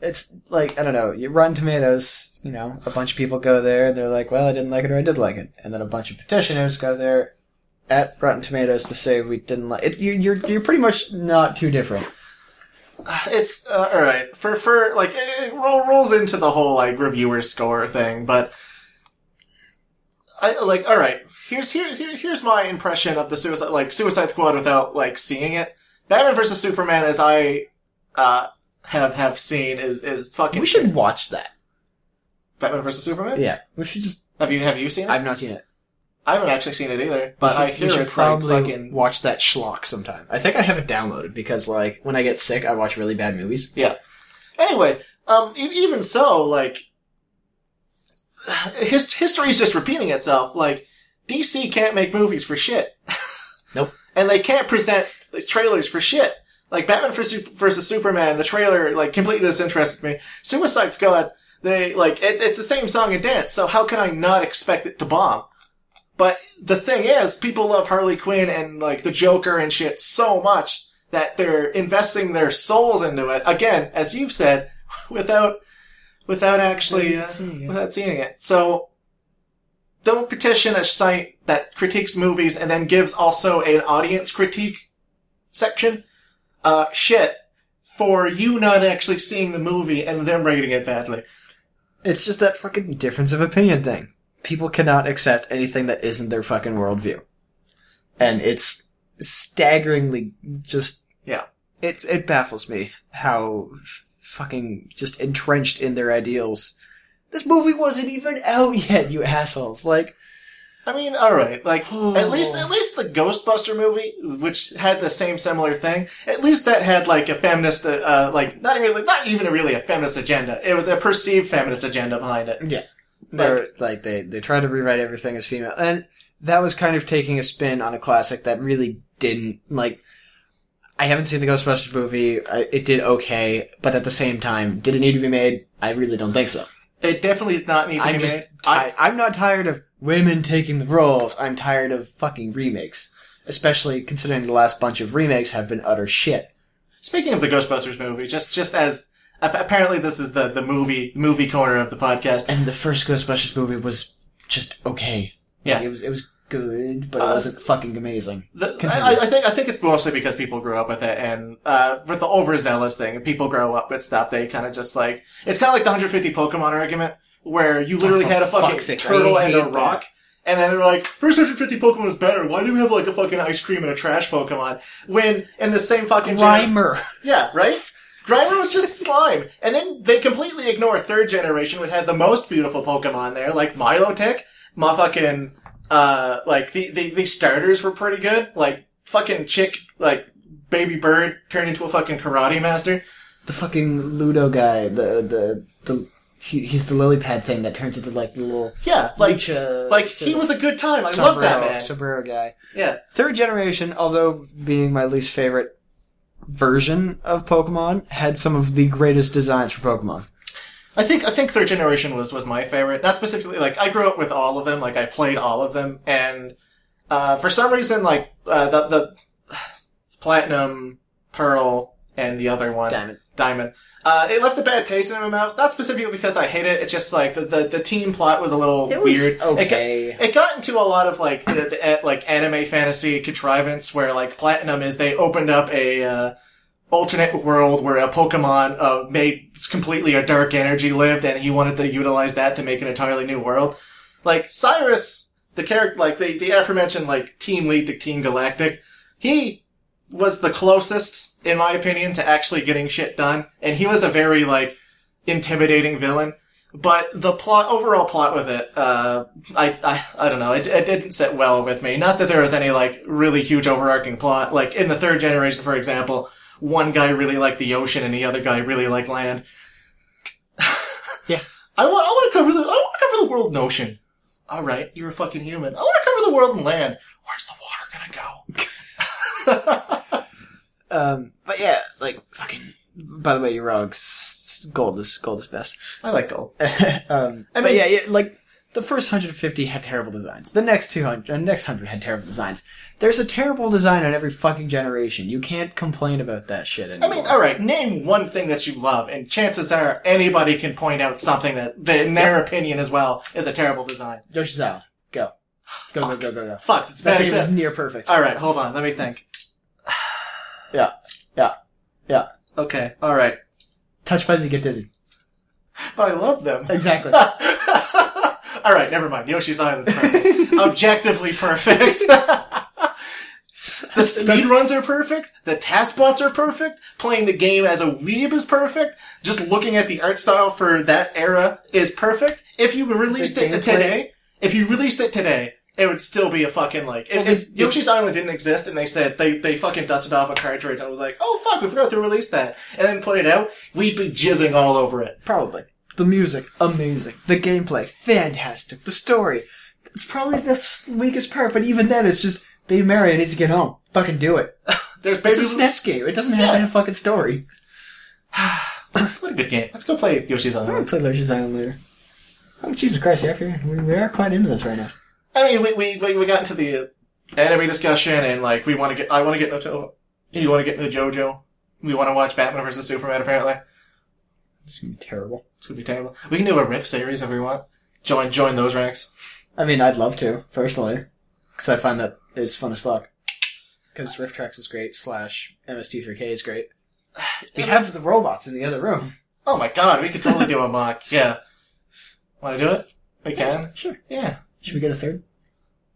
It's like, I don't know, you Rotten Tomatoes, you know, a bunch of people go there and they're like, well, I didn't like it or I did like it. And then a bunch of petitioners go there at Rotten Tomatoes to say we didn't like it. You're, you're, you're pretty much not too different. it's uh, all right for for like it, it roll, rolls into the whole like reviewer score thing, but I like all right. Here's here, here here's my impression of the suicide like Suicide Squad without like seeing it. Batman versus Superman, as I uh have have seen, is is fucking. We should watch that. Batman versus Superman. Yeah, we should just. Have you have you seen it? I've not seen it. I haven't actually seen it either, but I we hear should it's probably like fucking watch that schlock sometime. I think I have it downloaded because, like, when I get sick, I watch really bad movies. Yeah. Anyway, um, even so, like, his history is just repeating itself. Like, DC can't make movies for shit. Nope. and they can't present the trailers for shit. Like Batman versus Superman, the trailer like completely disinterested me. Suicide Squad, they like it, it's the same song and dance. So how can I not expect it to bomb? But the thing is, people love Harley Quinn and like the Joker and shit so much that they're investing their souls into it. Again, as you've said, without without actually uh, seeing without seeing it. So don't petition a site that critiques movies and then gives also an audience critique section. Uh, shit. For you not actually seeing the movie and them rating it badly. It's just that fucking difference of opinion thing. People cannot accept anything that isn't their fucking worldview. And it's staggeringly just, Yeah. it's, it baffles me how f- fucking just entrenched in their ideals. This movie wasn't even out yet, you assholes. Like, I mean, alright, like, Oh. at least, at least the Ghostbuster movie, which had the same similar thing, at least that had like a feminist, uh, uh, like, not really, not even really a feminist agenda. It was a perceived feminist agenda behind it. Yeah. They're like they they try to rewrite everything as female, and that was kind of taking a spin on a classic that really didn't like. I haven't seen the Ghostbusters movie. I, it did okay, but at the same time, did it need to be made? I really don't think so. It definitely did not need to I'm be just made. ti- I'm not tired of women taking the roles. I'm tired of fucking remakes, especially considering the last bunch of remakes have been utter shit. Speaking of the Ghostbusters movie, just, just as, ap- apparently this is the, the movie, movie corner of the podcast. And the first Ghostbusters movie was just okay. Yeah. it was it was good, but it Uh, wasn't fucking amazing. The, I, I think I think it's mostly because people grew up with it, and uh, with the overzealous thing, people grow up with stuff. They kind of just like it's kind of like the 150 Pokemon argument, where you literally Oh, had a fucking sake, turtle and a hate rock, and then they're like, first 150 Pokemon is better. Why do we have like a fucking ice cream and a trash Pokemon when in the same fucking Grimer. yeah, right. Grimer was just slime, and then they completely ignore third generation, which had the most beautiful Pokemon there, like Milotic, my fucking, uh, like the, the the starters were pretty good, like fucking chick, like baby bird turned into a fucking karate master. the fucking Ludo guy, the the the he, he's the lily pad thing that turns into like the little Yeah, like like he was a good time. I love that man. sombrero guy. Yeah, Third generation, although being my least favorite version of Pokemon, had some of the greatest designs for Pokemon. I think I think third generation was was my favorite. Not specifically like I grew up with all of them. Like I played all of them, and uh, for some reason, like uh, the the platinum, pearl, and the other one, Diamond. diamond. Uh, it left a bad taste in my mouth. Not specifically because I hate it. It's just like the the, the team plot was a little It was weird. It got- okay. it got into a lot of like the, the like anime fantasy contrivance where like platinum is they opened up a uh, alternate world where a Pokemon uh, made completely a dark energy lived, and he wanted to utilize that to make an entirely new world. Like Cyrus, the character, like the the aforementioned like team lead to Team Galactic, he was the closest, in my opinion, to actually getting shit done, and he was a very like intimidating villain. But the plot, overall plot with it, uh, I, I, I don't know, it, it didn't sit well with me. Not that there was any, like, really huge overarching plot. Like, in the third generation, for example, one guy really liked the ocean and the other guy really liked land. Yeah. I want, I want to cover the, I want to cover the world and ocean. Alright, you're a fucking human. I want to cover the world and land. Where's the water gonna go? Um, but yeah, like fucking. By the way, you're wrong. Gold is gold is best. I like gold. um, I but mean- yeah, yeah, like the first 150 had terrible designs. The next 200, uh, next 100 had terrible designs. There's a terrible design on every fucking generation. You can't complain about that shit anymore. I mean, alright, name one thing that you love, and chances are anybody can point out something that, that in their opinion as well, is a terrible design. Yoshi's Island. Go. Go, go, go, go, go. Fuck, it's That bad game is near perfect. Alright, hold on, let me think. Yeah. Yeah. Yeah. Okay, all right, Touch fuzzy, get dizzy. but I love them. Exactly. all right, never mind. Yoshi's Island's perfect. objectively perfect. the speed runs are perfect. The TAS bots are perfect. Playing the game as a weeb is perfect. Just looking at the art style for that era is perfect. If you released it gameplay- today, if you released it today, it would still be a fucking like. If, Well, if Yoshi's Island didn't exist and they said they they fucking dusted off a cartridge and I was like, oh fuck, we forgot to release that, and then put it out, we'd be jizzing all over it. Probably. The music, amazing. The gameplay, fantastic. The story, it's probably the weakest part, but even then, it's just Baby Mario needs to get home. Fucking do it. There's baby. It's a SNES game. It doesn't have Yeah. a fucking story. what a good game. Let's go play Yoshi's Island. I'm gonna play Yoshi's Island later. Oh, Jesus Christ, yeah, we, we are quite into this right now. I mean, we we we we got into the anime discussion and like we want to get. I want to get into. You want to get into JoJo. We want to watch Batman versus Superman. Apparently, It's gonna be terrible. it's gonna be terrible. We can do a riff series if we want. Join join those ranks. I mean, I'd love to, personally. Because I find that it's fun as fuck. Because RiffTrax is great, slash MST3K is great. We have the robots in the other room. Oh my god, we could totally do a mock. Yeah. Want to do it? We can. Sure. Yeah. Should we get a third?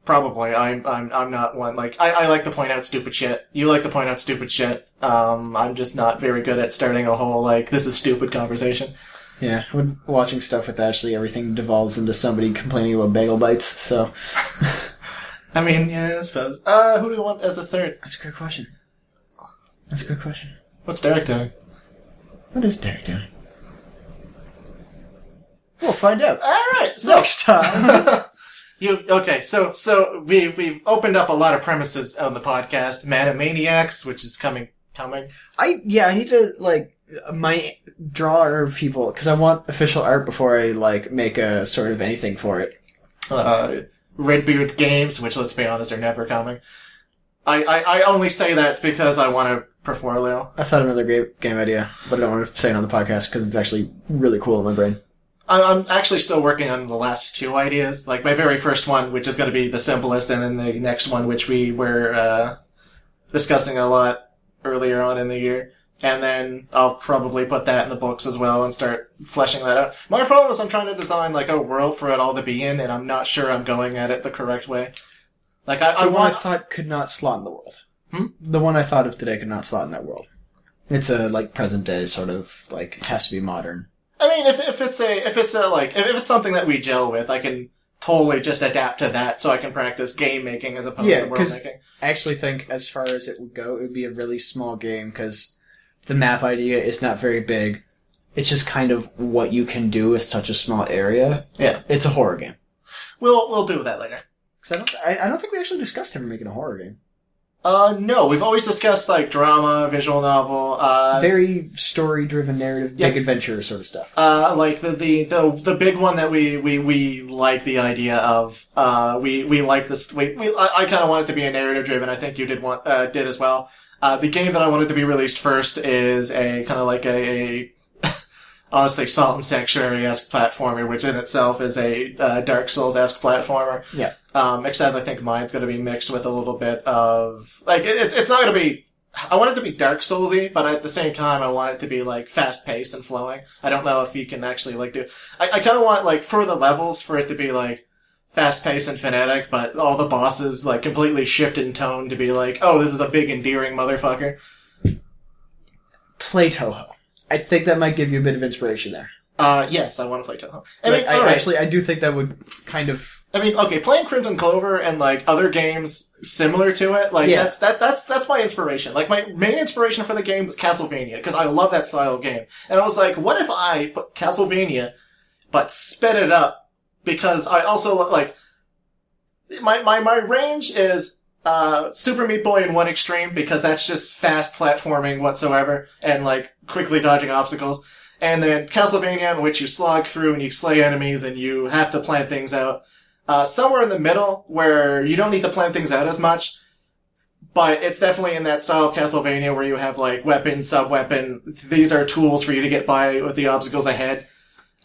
Probably. I'm I'm I'm not one like I, I like to point out stupid shit. You like to point out stupid shit. Um, I'm just not very good at starting a whole like this is stupid conversation. Yeah, when watching stuff with Ashley, everything devolves into somebody complaining about bagel bites, so. I mean, yeah, I suppose. Uh, who do we want as a third? That's a good question. That's a good question. What's Derek doing? What is Derek doing? We'll find out. All right. So Next time! you okay? So so we we've opened up a lot of premises on the podcast. Maniacs, which is coming coming. I, yeah, I need to, like, my drawer of people, because I want official art before I, like, make a sort of anything for it. Uh, Redbeard Games, which let's be honest are never coming. I, I, I only say that because I want to perform a little. I thought another great game idea, but I don't want to say it on the podcast because it's actually really cool in my brain. I'm, I'm actually still working on the last two ideas. Like my very first one, which is going to be the simplest, and then the next one, which we were uh, discussing a lot earlier on in the year. And then I'll probably put that in the books as well and start fleshing that out. My problem is I'm trying to design like a world for it all to be in, and I'm not sure I'm going at it the correct way. Like I, I The one I want, thought could not slot in the world. Hmm? The one I thought of today could not slot in that world. It's a like present day sort of like it has to be modern. I mean, if if it's a if it's a like if, if it's something that we gel with, I can totally just adapt to that, so I can practice game making as opposed Yeah, to world making. I actually think as far as it would go, it would be a really small game because the map idea is not very big. It's just kind of what you can do with such a small area. Yeah, It's a horror game. we'll we'll do that later. 'Cause I don't, I, I don't think we actually discussed ever making a horror game. Uh, no, we've always discussed like drama, visual novel, uh, Very story driven narrative, Yeah. big adventure sort of stuff. uh, like the, the, the, the big one that we, we, we like the idea of, uh, we, we like this, we, we I, I kind of want it to be a narrative driven, I think you did want, uh, did as well. Uh, the game that I wanted to be released first is a kind of like a, a honestly Salt and Sanctuary-esque platformer, which in itself is a, uh, Dark Souls-esque platformer. Yeah. Um, except I think mine's going to be mixed with a little bit of like it- it's it's not going to be. I want it to be Dark Soulsy, but at the same time, I want it to be like fast paced and flowing. I don't know if you can actually like do. I, I kind of want like for the levels for it to be like fast paced and phonetic, but all the bosses like completely shift in tone to be like, oh, this is a big endearing motherfucker. Play Touhou. I think that might give you a bit of inspiration there. Uh, yes, I want to play Touhou. I Like, mean, I, right. actually, I do think that would kind of. I mean, okay, playing Crimson Clover and like other games similar to it, like Yeah. that's that that's that's my inspiration. Like my main inspiration for the game was Castlevania because I love that style of game, and I was like, what if I put Castlevania, but sped it up because I also like my my my range is uh Super Meat Boy in one extreme because that's just fast platforming whatsoever and like quickly dodging obstacles. And then Castlevania, in which you slog through and you slay enemies and you have to plan things out uh, somewhere in the middle where you don't need to plan things out as much. But it's definitely in that style of Castlevania where you have like weapon, sub weapon. These are tools for you to get by with the obstacles ahead.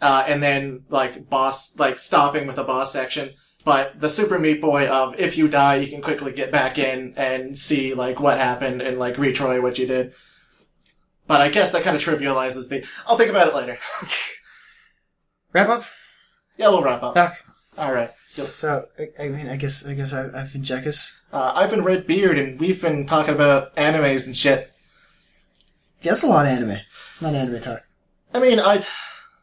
Uh, and then like boss, like stopping with a boss section. But the Super Meat Boy of if you die, you can quickly get back in and see like what happened and like retry what you did. But I guess that kind of trivializes the. I'll think about it later. Wrap up. yeah, we'll wrap up. Back. All right. So I, I mean, I guess I guess I, I've been Jekkus. Uh, I've been Redbeard, and we've been talking about animes and shit. Yeah, that's a lot of anime. Not anime talk. I mean, I.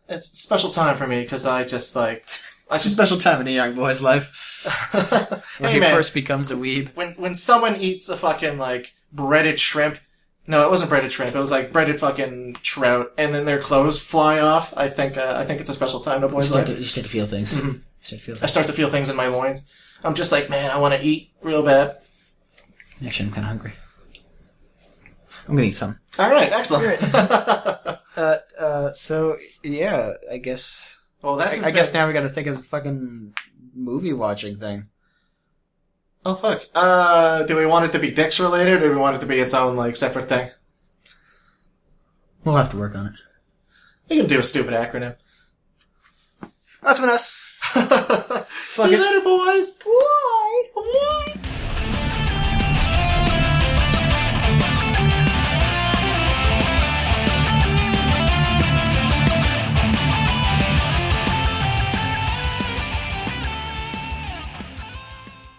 It's a special time for me because I just like. I It's a special time in a young boy's life when hey he man, first becomes a weeb. when when someone eats a fucking like breaded shrimp. No, it wasn't breaded shrimp. It was like breaded fucking trout, and then their clothes fly off. I think uh, I think it's a special time in a You boy's start, life. to, you start to feel things. Mhm. You start to feel I start to feel things in my loins. I'm just like, man, I want to eat real bad. Actually, I'm kind of hungry. I'm gonna eat some. All right, excellent. Uh, uh, so yeah, I guess. well, that's. I, I guess now we got to think of the fucking movie watching thing. Oh fuck. Uh, do we want it to be DICS related, or do we want it to be its own like separate thing? We'll have to work on it. You can do a stupid acronym. That's been us. See you later, boys. Bye. Bye.